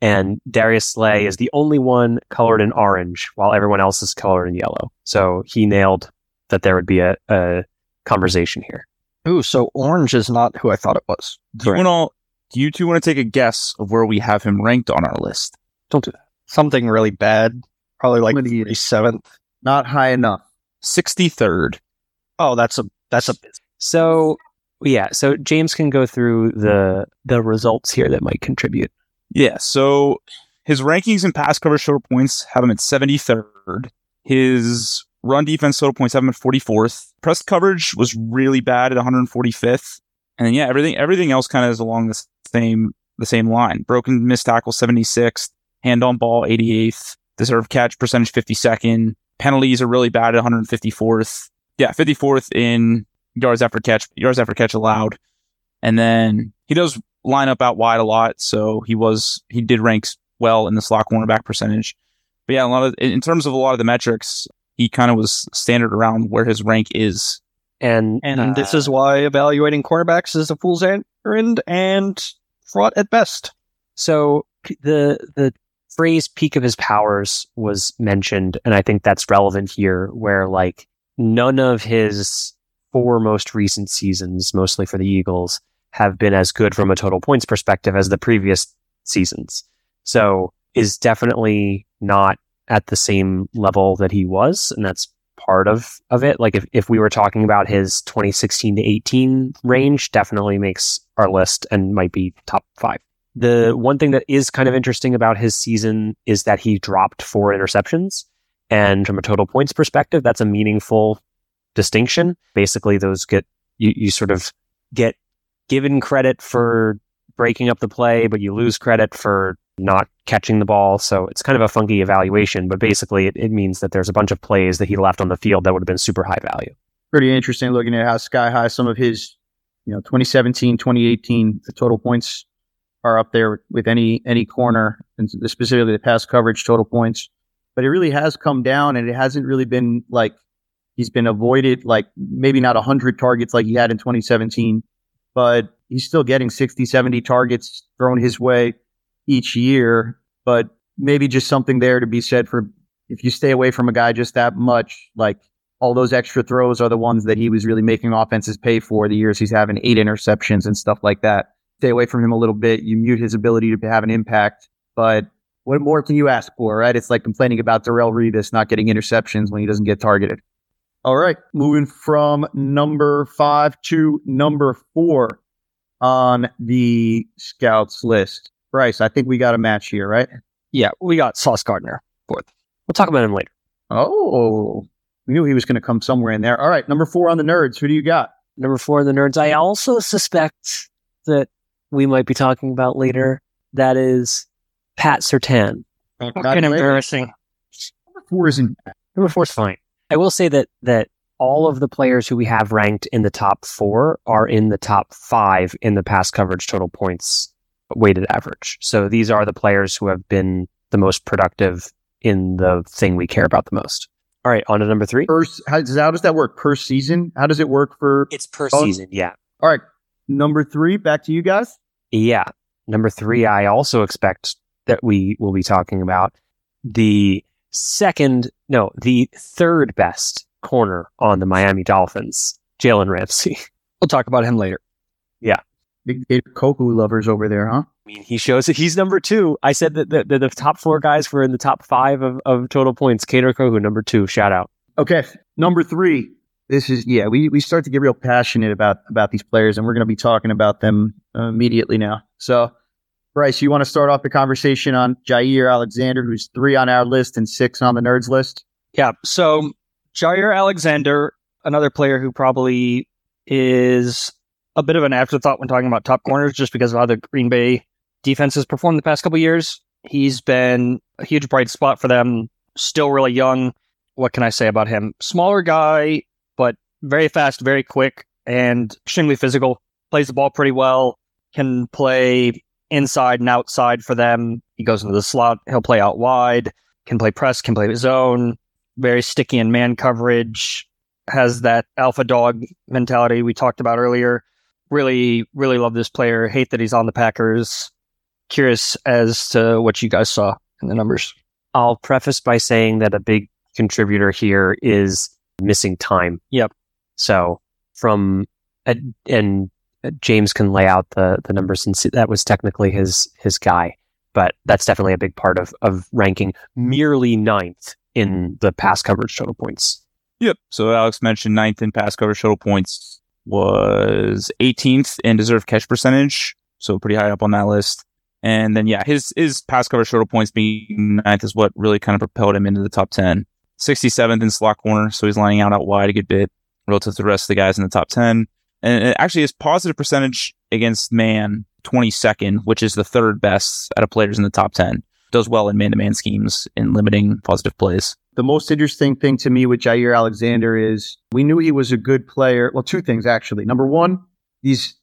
And Darius Slay is the only one colored in orange, while everyone else is colored in yellow. So he nailed that there would be a, a conversation here. Ooh, so orange is not who I thought it was. Do you, wanna, do you two want to take a guess of where we have him ranked on our list? Don't do that. Something really bad. Probably like the seventh. Not high enough. Sixty third. Oh, that's a that's a so yeah, so James can go through the the results here that might contribute. Yeah, so his rankings in pass coverage total points have him at 73rd. His run defense total points have him at 44th. Press coverage was really bad at 145th. And then, yeah, everything everything else kind of is along the same the same line. Broken missed tackle 76th, hand on ball 88th, deserved catch percentage 52nd. Penalties are really bad at 154th. Yeah, 54th in yards after catch, yards after catch allowed. And then he does line up out wide a lot. So he was, he did rank well in the slot cornerback percentage. But yeah, a lot of, in terms of a lot of the metrics, he kind of was standard around where his rank is. And, and uh, this is why evaluating cornerbacks is a fool's errand and fraught at best. So the, the phrase peak of his powers was mentioned. And I think that's relevant here where like none of his four most recent seasons, mostly for the Eagles, have been as good from a total points perspective as the previous seasons. So is definitely not at the same level that he was, and that's part of of it. Like if, if we were talking about his 2016 to 18 range, definitely makes our list and might be top five. The one thing that is kind of interesting about his season is that he dropped four interceptions. And from a total points perspective, that's a meaningful distinction. Basically, those get you, you sort of get given credit for breaking up the play, but you lose credit for not catching the ball. So it's kind of a funky evaluation, but basically it, it means that there's a bunch of plays that he left on the field that would have been super high value. Pretty interesting looking at how sky high some of his, you know, 2017, 2018, the total points are up there with any any corner, and specifically the pass coverage total points. But it really has come down, and it hasn't really been like He's been avoided like maybe not 100 targets like he had in 2017, but he's still getting 60, 70 targets thrown his way each year. But maybe just something there to be said for if you stay away from a guy just that much, like all those extra throws are the ones that he was really making offenses pay for the years he's having eight interceptions and stuff like that. Stay away from him a little bit. You mute his ability to have an impact, but what more can you ask for, right? It's like complaining about Darrelle Revis not getting interceptions when he doesn't get targeted. All right, moving from number five to number four on the scouts list. Bryce, I think we got a match here, right? Yeah, we got Sauce Gardner fourth. We'll talk about him later. Oh, we knew he was going to come somewhere in there. All right, number four on the nerds. Who do you got? Number four on the nerds. I also suspect that we might be talking about later. That is Pat Surtain. Fucking embarrassing. Number four isn't. Number four is fine. I will say that that all of the players who we have ranked in the top four are in the top five in the pass coverage total points weighted average. So these are the players who have been the most productive in the thing we care about the most. All right, on to number three. Per, how, does, how does that work per season? How does it work for? It's per season, yeah. All right, number three. Back to you guys. Yeah, number three. I also expect that we will be talking about the second, no, the third best corner on the Miami Dolphins, Jalen Ramsey. We'll talk about him later. Yeah. Big, big Kohou lovers over there, huh? I mean, he shows that he's number two. I said that the, the, the, top four guys were in the top five of, of total points. Kader Kohou, number two. Shout out. Okay. Number three. This is, yeah, we, we start to get real passionate about, about these players, and we're going to be talking about them uh, immediately now. So, Bryce, you want to start off the conversation on Jaire Alexander, who's three on our list and six on the nerds list? Yeah. So Jaire Alexander, another player who probably is a bit of an afterthought when talking about top corners, just because of how the Green Bay defense has performed the past couple years. He's been a huge bright spot for them. Still really young. What can I say about him? Smaller guy, but very fast, very quick, and extremely physical. Plays the ball pretty well. Can play inside and outside for them. He goes into the slot. He'll play out wide. Can play press. Can play zone very sticky in man coverage, has that alpha dog mentality we talked about earlier. Really, really love this player. Hate that he's on the Packers. Curious as to what you guys saw in the numbers. I'll preface by saying that a big contributor here is missing time. Yep. So from and James can lay out the the numbers and see that was technically his his guy, but that's definitely a big part of of ranking merely ninth in the pass coverage total points. Yep. So Alex mentioned ninth in pass coverage total points was 18th in deserved catch percentage. So pretty high up on that list. And then, yeah, his, his pass coverage total points being ninth is what really kind of propelled him into the top 10. 67th in slot corner. So he's lining out out wide a good bit relative to the rest of the guys in the top 10. And uh, actually his positive percentage against man 22nd, which is the third best out of players in the top 10 does well in man to man schemes in limiting positive plays. The most interesting thing to me with Jaire Alexander is we knew he was a good player. Well, two things actually. Number one, these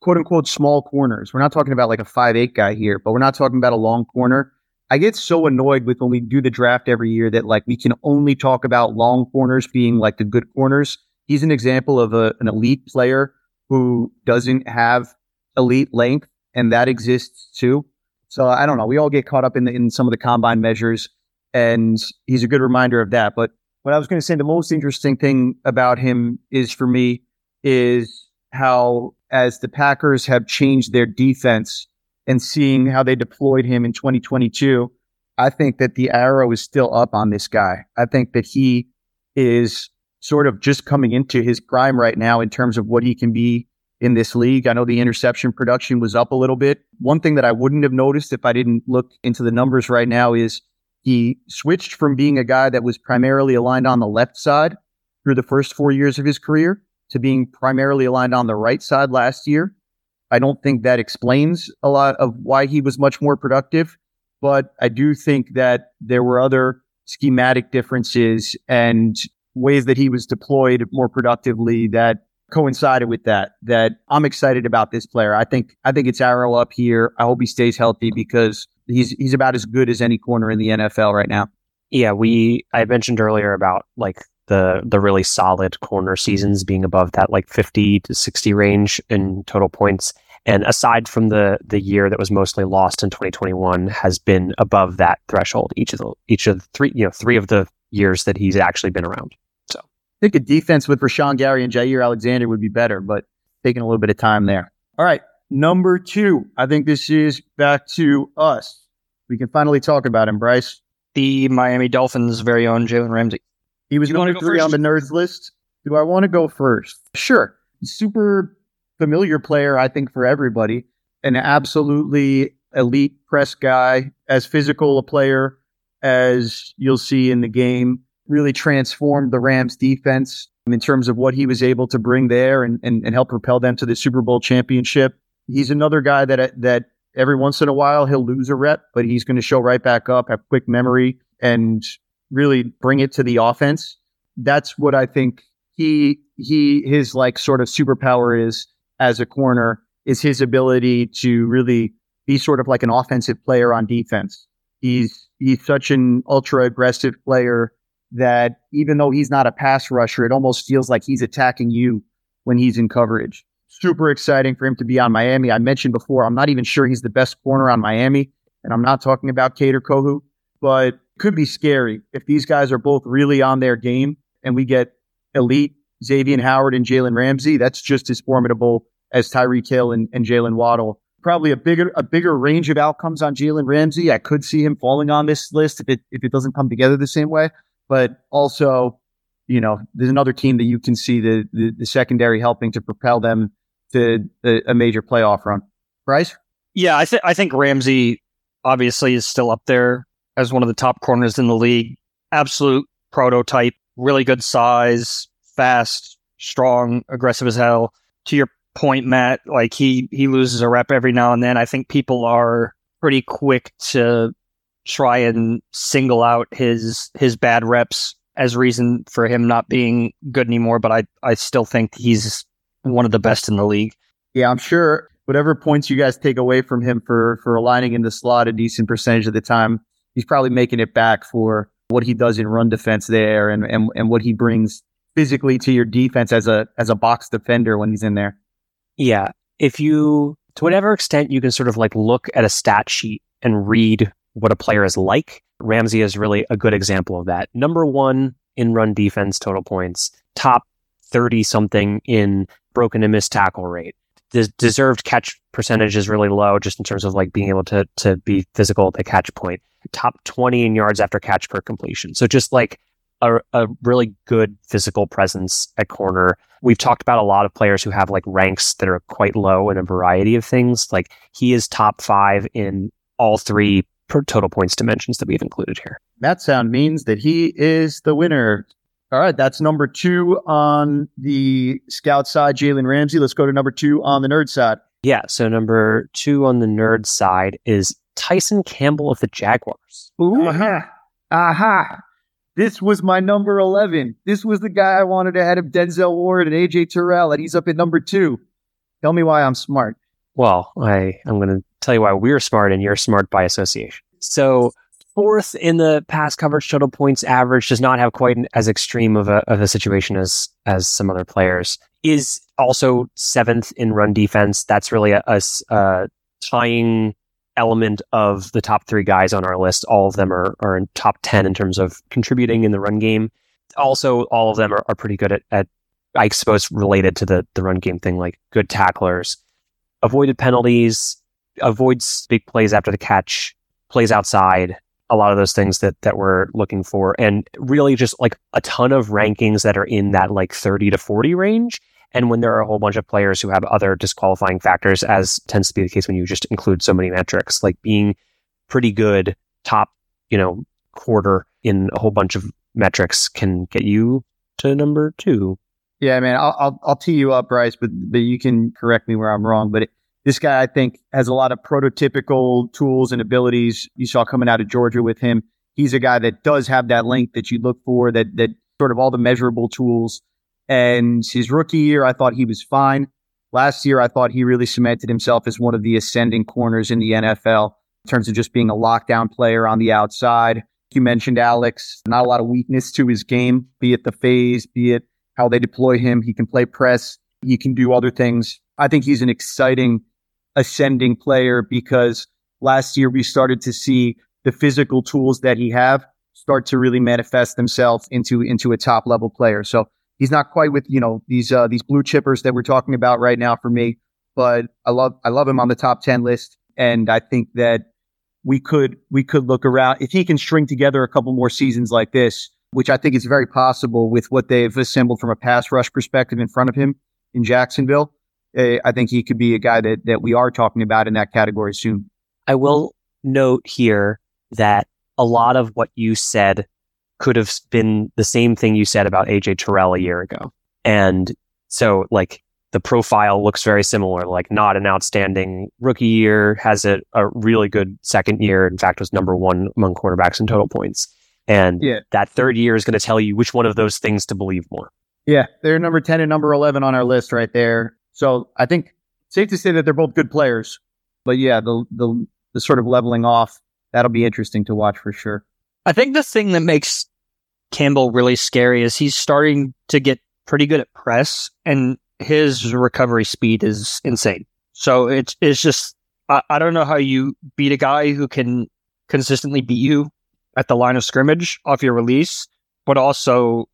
quote unquote small corners. We're not talking about like a five eight guy here, but we're not talking about a long corner. I get so annoyed with when we do the draft every year that like we can only talk about long corners being like the good corners. He's an example of a, an elite player who doesn't have elite length, and that exists too. So I don't know. We all get caught up in the, in some of the combine measures, and he's a good reminder of that. But what I was going to say, the most interesting thing about him is for me is how as the Packers have changed their defense and seeing how they deployed him in 2022, I think that the arrow is still up on this guy. I think that he is sort of just coming into his prime right now in terms of what he can be in this league. I know the interception production was up a little bit. One thing that I wouldn't have noticed if I didn't look into the numbers right now is he switched from being a guy that was primarily aligned on the left side through the first four years of his career to being primarily aligned on the right side last year. I don't think that explains a lot of why he was much more productive, but I do think that there were other schematic differences and ways that he was deployed more productively that coincided with that. That I'm excited about this player. I think I think it's arrow up here. I hope he stays healthy because he's he's about as good as any corner in the NFL right now. Yeah, we I mentioned earlier about like the the really solid corner seasons being above that like 50 to 60 range in total points and aside from the the year that was mostly lost in 2021 has been above that threshold each of the each of the three you know three of the years that he's actually been around think a defense with Rashan Gary and Jaire Alexander would be better, but taking a little bit of time there. All right. Number two, I think this is back to us. We can finally talk about him, Bryce. The Miami Dolphins' very own Jalen Ramsey. He was number three first? on the nerds list. Do I want to go first? Sure. Super familiar player, I think, for everybody. An absolutely elite press guy, as physical a player as you'll see in the game really transformed the Rams defense in terms of what he was able to bring there and, and, and help propel them to the Super Bowl championship. He's another guy that, that every once in a while he'll lose a rep, but he's going to show right back up, have quick memory and really bring it to the offense. That's what I think he, he, his like sort of superpower is as a corner is his ability to really be sort of like an offensive player on defense. He's he's such an ultra aggressive player that even though he's not a pass rusher, it almost feels like he's attacking you when he's in coverage. Super exciting for him to be on Miami. I mentioned before, I'm not even sure he's the best corner on Miami, and I'm not talking about Kader Kohou, but could be scary if these guys are both really on their game and we get elite Xavier Howard and Jalen Ramsey. That's just as formidable as Tyreek Hill and, and Jaylen Waddle. Probably a bigger a bigger range of outcomes on Jalen Ramsey. I could see him falling on this list if it if it doesn't come together the same way. But also, you know, there's another team that you can see the the, the secondary helping to propel them to a, a major playoff run. Bryce? Yeah, I think I think Ramsey obviously is still up there as one of the top corners in the league. Absolute prototype, really good size, fast, strong, aggressive as hell. To your point, Matt, like he he loses a rep every now and then. I think people are pretty quick to try and single out his his bad reps as reason for him not being good anymore. But I I still think he's one of the best in the league. Yeah, I'm sure whatever points you guys take away from him for for aligning in the slot a decent percentage of the time, he's probably making it back for what he does in run defense there and and, and what he brings physically to your defense as a as a box defender when he's in there. Yeah. If you, to whatever extent you can sort of like look at a stat sheet and read what a player is like, Ramsey is really a good example of that. Number one in run defense total points, top 30 something in broken and missed tackle rate. The deserved catch percentage is really low just in terms of like being able to, to be physical at the catch point. Top 20 in yards after catch per completion. So just like a, a really good physical presence at corner. We've talked about a lot of players who have like ranks that are quite low in a variety of things. Like he is top five in all three total points dimensions that we've included here. That sound means that he is the winner. All right, that's number two on the scout side, Jalen Ramsey. Let's go to number two on the nerd side. Yeah, so number two on the nerd side is Tyson Campbell of the Jaguars. Ooh, aha, aha. This was my number 11. This was the guy I wanted ahead of Denzel Ward and AJ Terrell, and he's up at number two. Tell me why I'm smart. Well, I, I'm going to tell you why we're smart and you're smart by association. So, fourth in the pass coverage total points average does not have quite an, as extreme of a, of a situation as, as some other players. Is also seventh in run defense. That's really a, a, a tying element of the top three guys on our list. All of them are, are in top 10 in terms of contributing in the run game. Also, all of them are, are pretty good at, at, I suppose, related to the, the run game thing, like good tacklers, avoided penalties, avoids big plays after the catch, plays outside, a lot of those things that, that we're looking for. And really just like a ton of rankings that are in that like 30 to 40 range and when there are a whole bunch of players who have other disqualifying factors, as tends to be the case when you just include so many metrics, like being pretty good top, you know, quarter in a whole bunch of metrics can get you to number two. Yeah, man, I'll, I'll, I'll tee you up, Bryce, but, but you can correct me where I'm wrong. But it, this guy, I think, has a lot of prototypical tools and abilities you saw coming out of Georgia with him. He's a guy that does have that length that you look for, that, that sort of all the measurable tools and his rookie year, I thought he was fine. Last year, I thought he really cemented himself as one of the ascending corners in the NFL in terms of just being a lockdown player on the outside. You mentioned Alex, not a lot of weakness to his game, be it the phase, be it how they deploy him. He can play press. He can do other things. I think he's an exciting ascending player because last year we started to see the physical tools that he have start to really manifest themselves into, into a top level player. So He's not quite with you know these uh, these blue chippers that we're talking about right now for me, but I love I love him on the top ten list, and I think that we could we could look around if he can string together a couple more seasons like this, which I think is very possible with what they've assembled from a pass rush perspective in front of him in Jacksonville. Uh, I think he could be a guy that that we are talking about in that category soon. I will note here that a lot of what you said could have been the same thing you said about AJ Terrell a year ago. And so like the profile looks very similar, like not an outstanding rookie year, has a, a really good second year. In fact, was number one among quarterbacks in total points. And Yeah. that third year is going to tell you which one of those things to believe more. Yeah, they're number 10 and number 11 on our list right there. So I think safe to say that they're both good players. But yeah, the, the, the sort of leveling off, that'll be interesting to watch for sure. I think the thing that makes Campbell really scary is he's starting to get pretty good at press and his recovery speed is insane. So it's it's just I, I don't know how you beat a guy who can consistently beat you at the line of scrimmage off your release, but also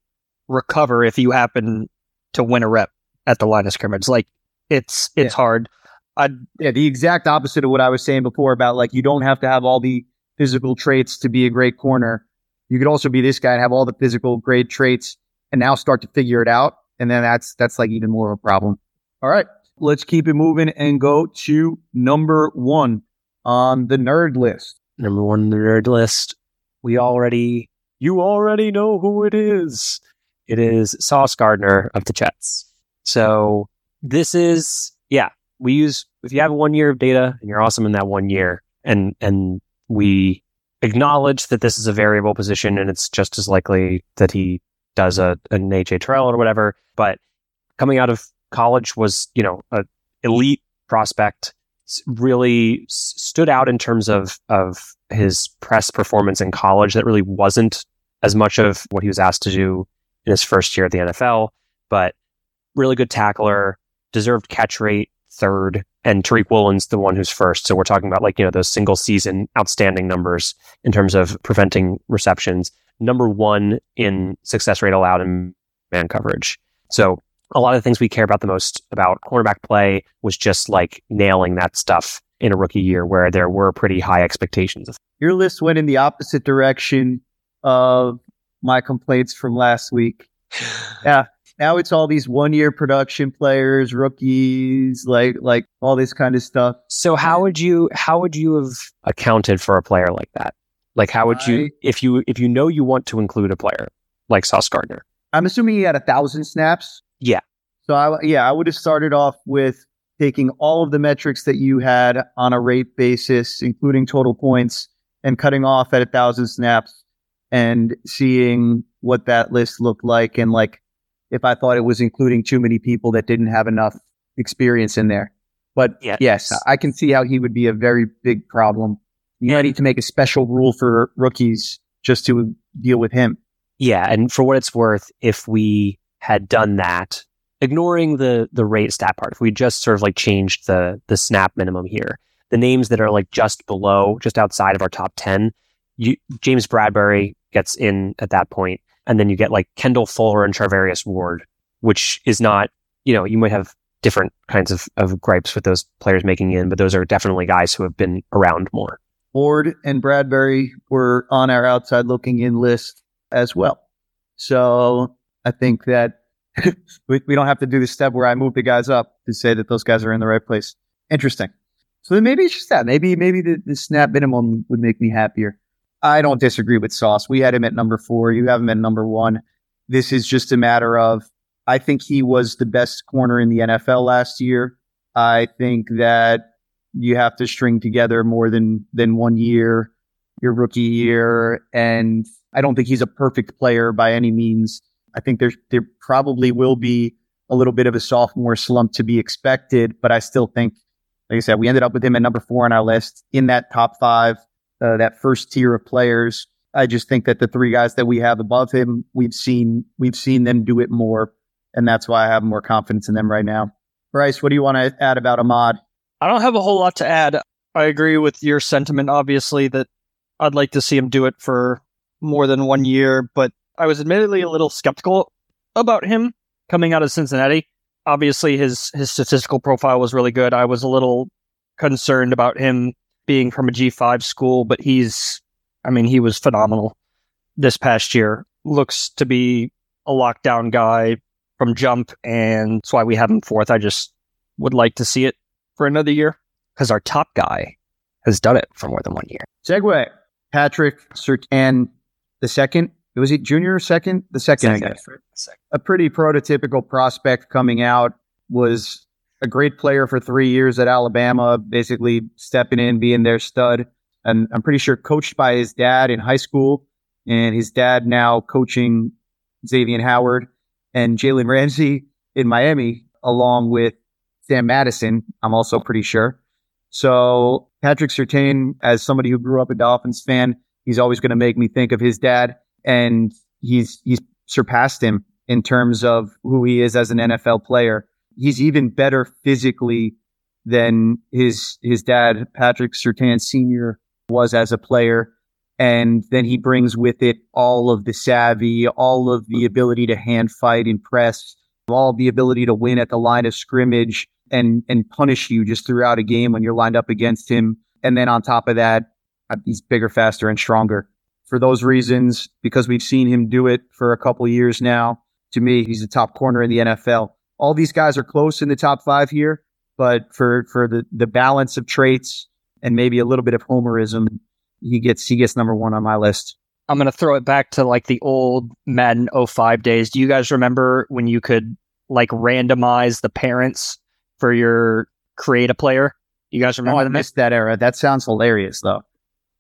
recover if you happen to win a rep at the line of scrimmage. Like it's it's Yeah. hard. I Yeah, the exact opposite of what I was saying before about like you don't have to have all the physical traits to be a great corner. You could also be this guy and have all the physical great traits and now start to figure it out. And then that's that's like even more of a problem. All right. Let's keep it moving and go to number one on the nerd list. Number one on the nerd list. We already, you already know who it is. It is Sauce Gardner of the Jets. So this is, yeah, we use, if you have one year of data and you're awesome in that one year and, and we acknowledge that this is a variable position and it's just as likely that he does a, an AJ Terrell or whatever. But coming out of college was, you know, a elite prospect really stood out in terms of of his press performance in college. That really wasn't as much of what he was asked to do in his first year at the NFL, but really good tackler, deserved catch rate third, and Tariq Woolen's the one who's first. So we're talking about like you know those single season outstanding numbers in terms of preventing receptions. Number one in success rate allowed in man coverage. So a lot of the things we care about the most about cornerback play was just like nailing that stuff in a rookie year where there were pretty high expectations Your list went in the opposite direction of my complaints from last week. Yeah. Now it's all these one year production players, rookies, like like all this kind of stuff. So how would you how would you have accounted for a player like that? Like how would you I- if you if you know you want to include a player like Sauce Gardner? I'm assuming he had a thousand snaps. Yeah. So I yeah, I would have started off with taking all of the metrics that you had on a rate basis, including total points, and cutting off at a thousand snaps and seeing what that list looked like and like if I thought it was including too many people that didn't have enough experience in there. But Yeah. yes, I can see how he would be a very big problem. You might need to make a special rule for rookies just to deal with him. Yeah, and for what it's worth, if we had done that, ignoring the the rate stat part, if we just sort of like changed the the snap minimum here, the names that are like just below, just outside of our top ten, you, James Bradberry gets in at that point, and then you get like Kendall Fuller and Charvarius Ward, which is not, you know, you might have different kinds of, of gripes with those players making in, but those are definitely guys who have been around more. Ward and Bradberry were on our outside looking in list as well. So I think that we, we don't have to do the step where I move the guys up to say that those guys are in the right place. Interesting. So then maybe it's just that. Maybe maybe the, the snap minimum would make me happier. I don't disagree with Sauce. We had him at number four. You have him at number one. This is just a matter of I think he was the best corner in the NFL last year. I think that you have to string together more than than one year, your rookie year, and I don't think he's a perfect player by any means. I think there there probably will be a little bit of a sophomore slump to be expected, but I still think, like I said, we ended up with him at number four on our list in that top five, uh, that first tier of players. I just think that the three guys that we have above him, we've seen we've seen them do it more, and that's why I have more confidence in them right now. Bryce, what do you want to add about Ahmad? I don't have a whole lot to add. I agree with your sentiment, obviously, that I'd like to see him do it for more than one year, but I was admittedly a little skeptical about him coming out of Cincinnati. Obviously, his, his statistical profile was really good. I was a little concerned about him being from a G5 school, but he's, I mean, he was phenomenal this past year. Looks to be a lockdown guy from jump, and that's why we have him fourth. I just would like to see it for another year because our top guy has done it for more than one year. Segue Patrick Surtain the second was he junior or second? The second, Second. Guess. A pretty prototypical prospect coming out was a great player for three years at Alabama, basically stepping in, being their stud. And I'm pretty sure coached by his dad in high school, and his dad now coaching Xavier Howard and Jalen Ramsey in Miami, along with Sam Madison. I'm also pretty sure. So Patrick Surtain, as somebody who grew up a Dolphins fan, he's always going to make me think of his dad, and he's he's surpassed him in terms of who he is as an NFL player. He's even better physically than his his dad, Patrick Surtain Sr. was as a player. And then he brings with it all of the savvy, all of the ability to hand fight and press, all the ability to win at the line of scrimmage and and punish you just throughout a game when you're lined up against him. And then on top of that, he's bigger, faster, and stronger. For those reasons, because we've seen him do it for a couple years now, to me, he's the top corner in the NFL. All these guys are close in the top five here, but for for the the balance of traits and maybe a little bit of homerism, he gets he gets number one on my list. I'm going to throw it back to like the old Madden 05 days. Do you guys remember when you could like randomize the parents for your create a player? You guys Oh, remember I missed that era. That sounds hilarious, though.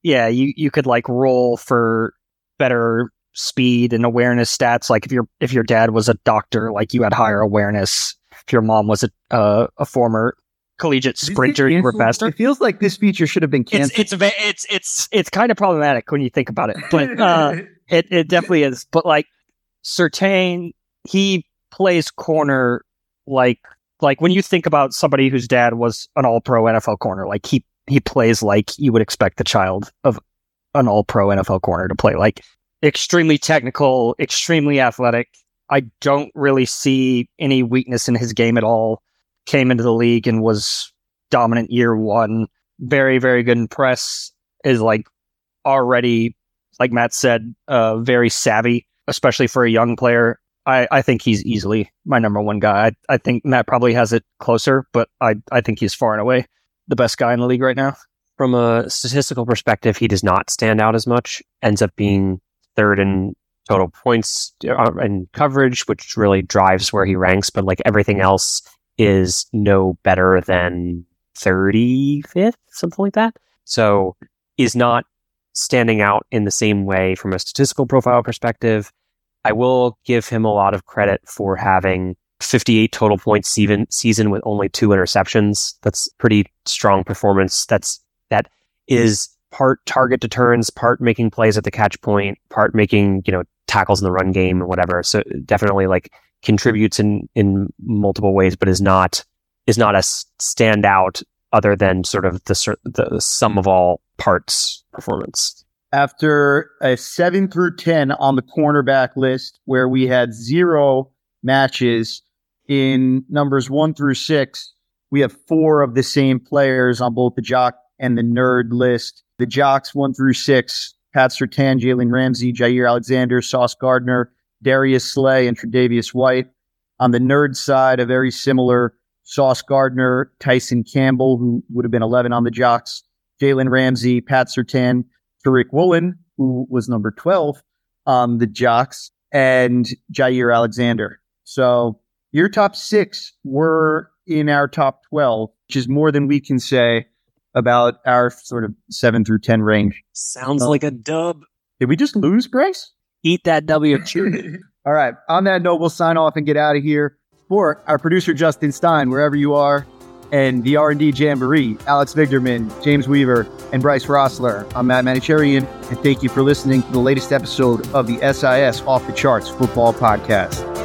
Yeah, you you could like roll for better speed and awareness stats. Like if your if your dad was a doctor, like you had higher awareness. If your mom was a uh, a former collegiate sprinter, you were faster. It feels like this feature should have been It's canceled. it's va- it's it's it's kind of problematic when you think about it, but uh, it it definitely is. But like Surtain, he plays corner like like when you think about somebody whose dad was an All Pro NFL corner, like he he plays like you would expect the child of an All Pro NFL corner to play, like extremely technical, extremely athletic. I don't really see any weakness in his game at all. Came into the league and was dominant year one. Very, very good in press. Is like already, like Matt said, uh, very savvy, especially for a young player. I, I think he's easily my number one guy. I, I think Matt probably has it closer, but I, I think he's far and away the best guy in the league right now. From a statistical perspective, he does not stand out as much. Ends up being third in total points uh, and coverage, which really drives where he ranks. But like everything else is no better than 35th, something like that. So is not standing out in the same way from a statistical profile perspective. I will give him a lot of credit for having 58 total points season, season with only two interceptions. That's pretty strong performance. That's that is part target deterrence, part making plays at the catch point, part making, you know, tackles in the run game and whatever. So definitely like contributes in in multiple ways, but is not is not a standout other than sort of the the sum of all parts performance. After a seven through 10 on the cornerback list, where we had zero matches in numbers one through six, we have four of the same players on both the jock and the nerd list. The jocks one through six, Pat Surtain, Jalen Ramsey, Jaire Alexander, Sauce Gardner, Darius Slay, and Tre'Davious White. On the nerd side, a very similar Sauce Gardner, Tyson Campbell, who would have been 11 on the jocks, Jalen Ramsey, Pat Surtain, Tariq Woolen, who was number 12 on the jocks, and Jaire Alexander. So your top six were in our top 12, which is more than we can say about our sort of seven through 10 range. Sounds like a dub. Did we just lose, Grace? Eat that W. All right. On that note, we'll sign off and get out of here. For our producer Justin Stein, wherever you are, and the R&D Jamboree, Alex Vigderman, James Weaver, and Bryce Rossler. I'm Matt Manocherian, and thank you for listening to the latest episode of the SIS Off the Charts Football Podcast.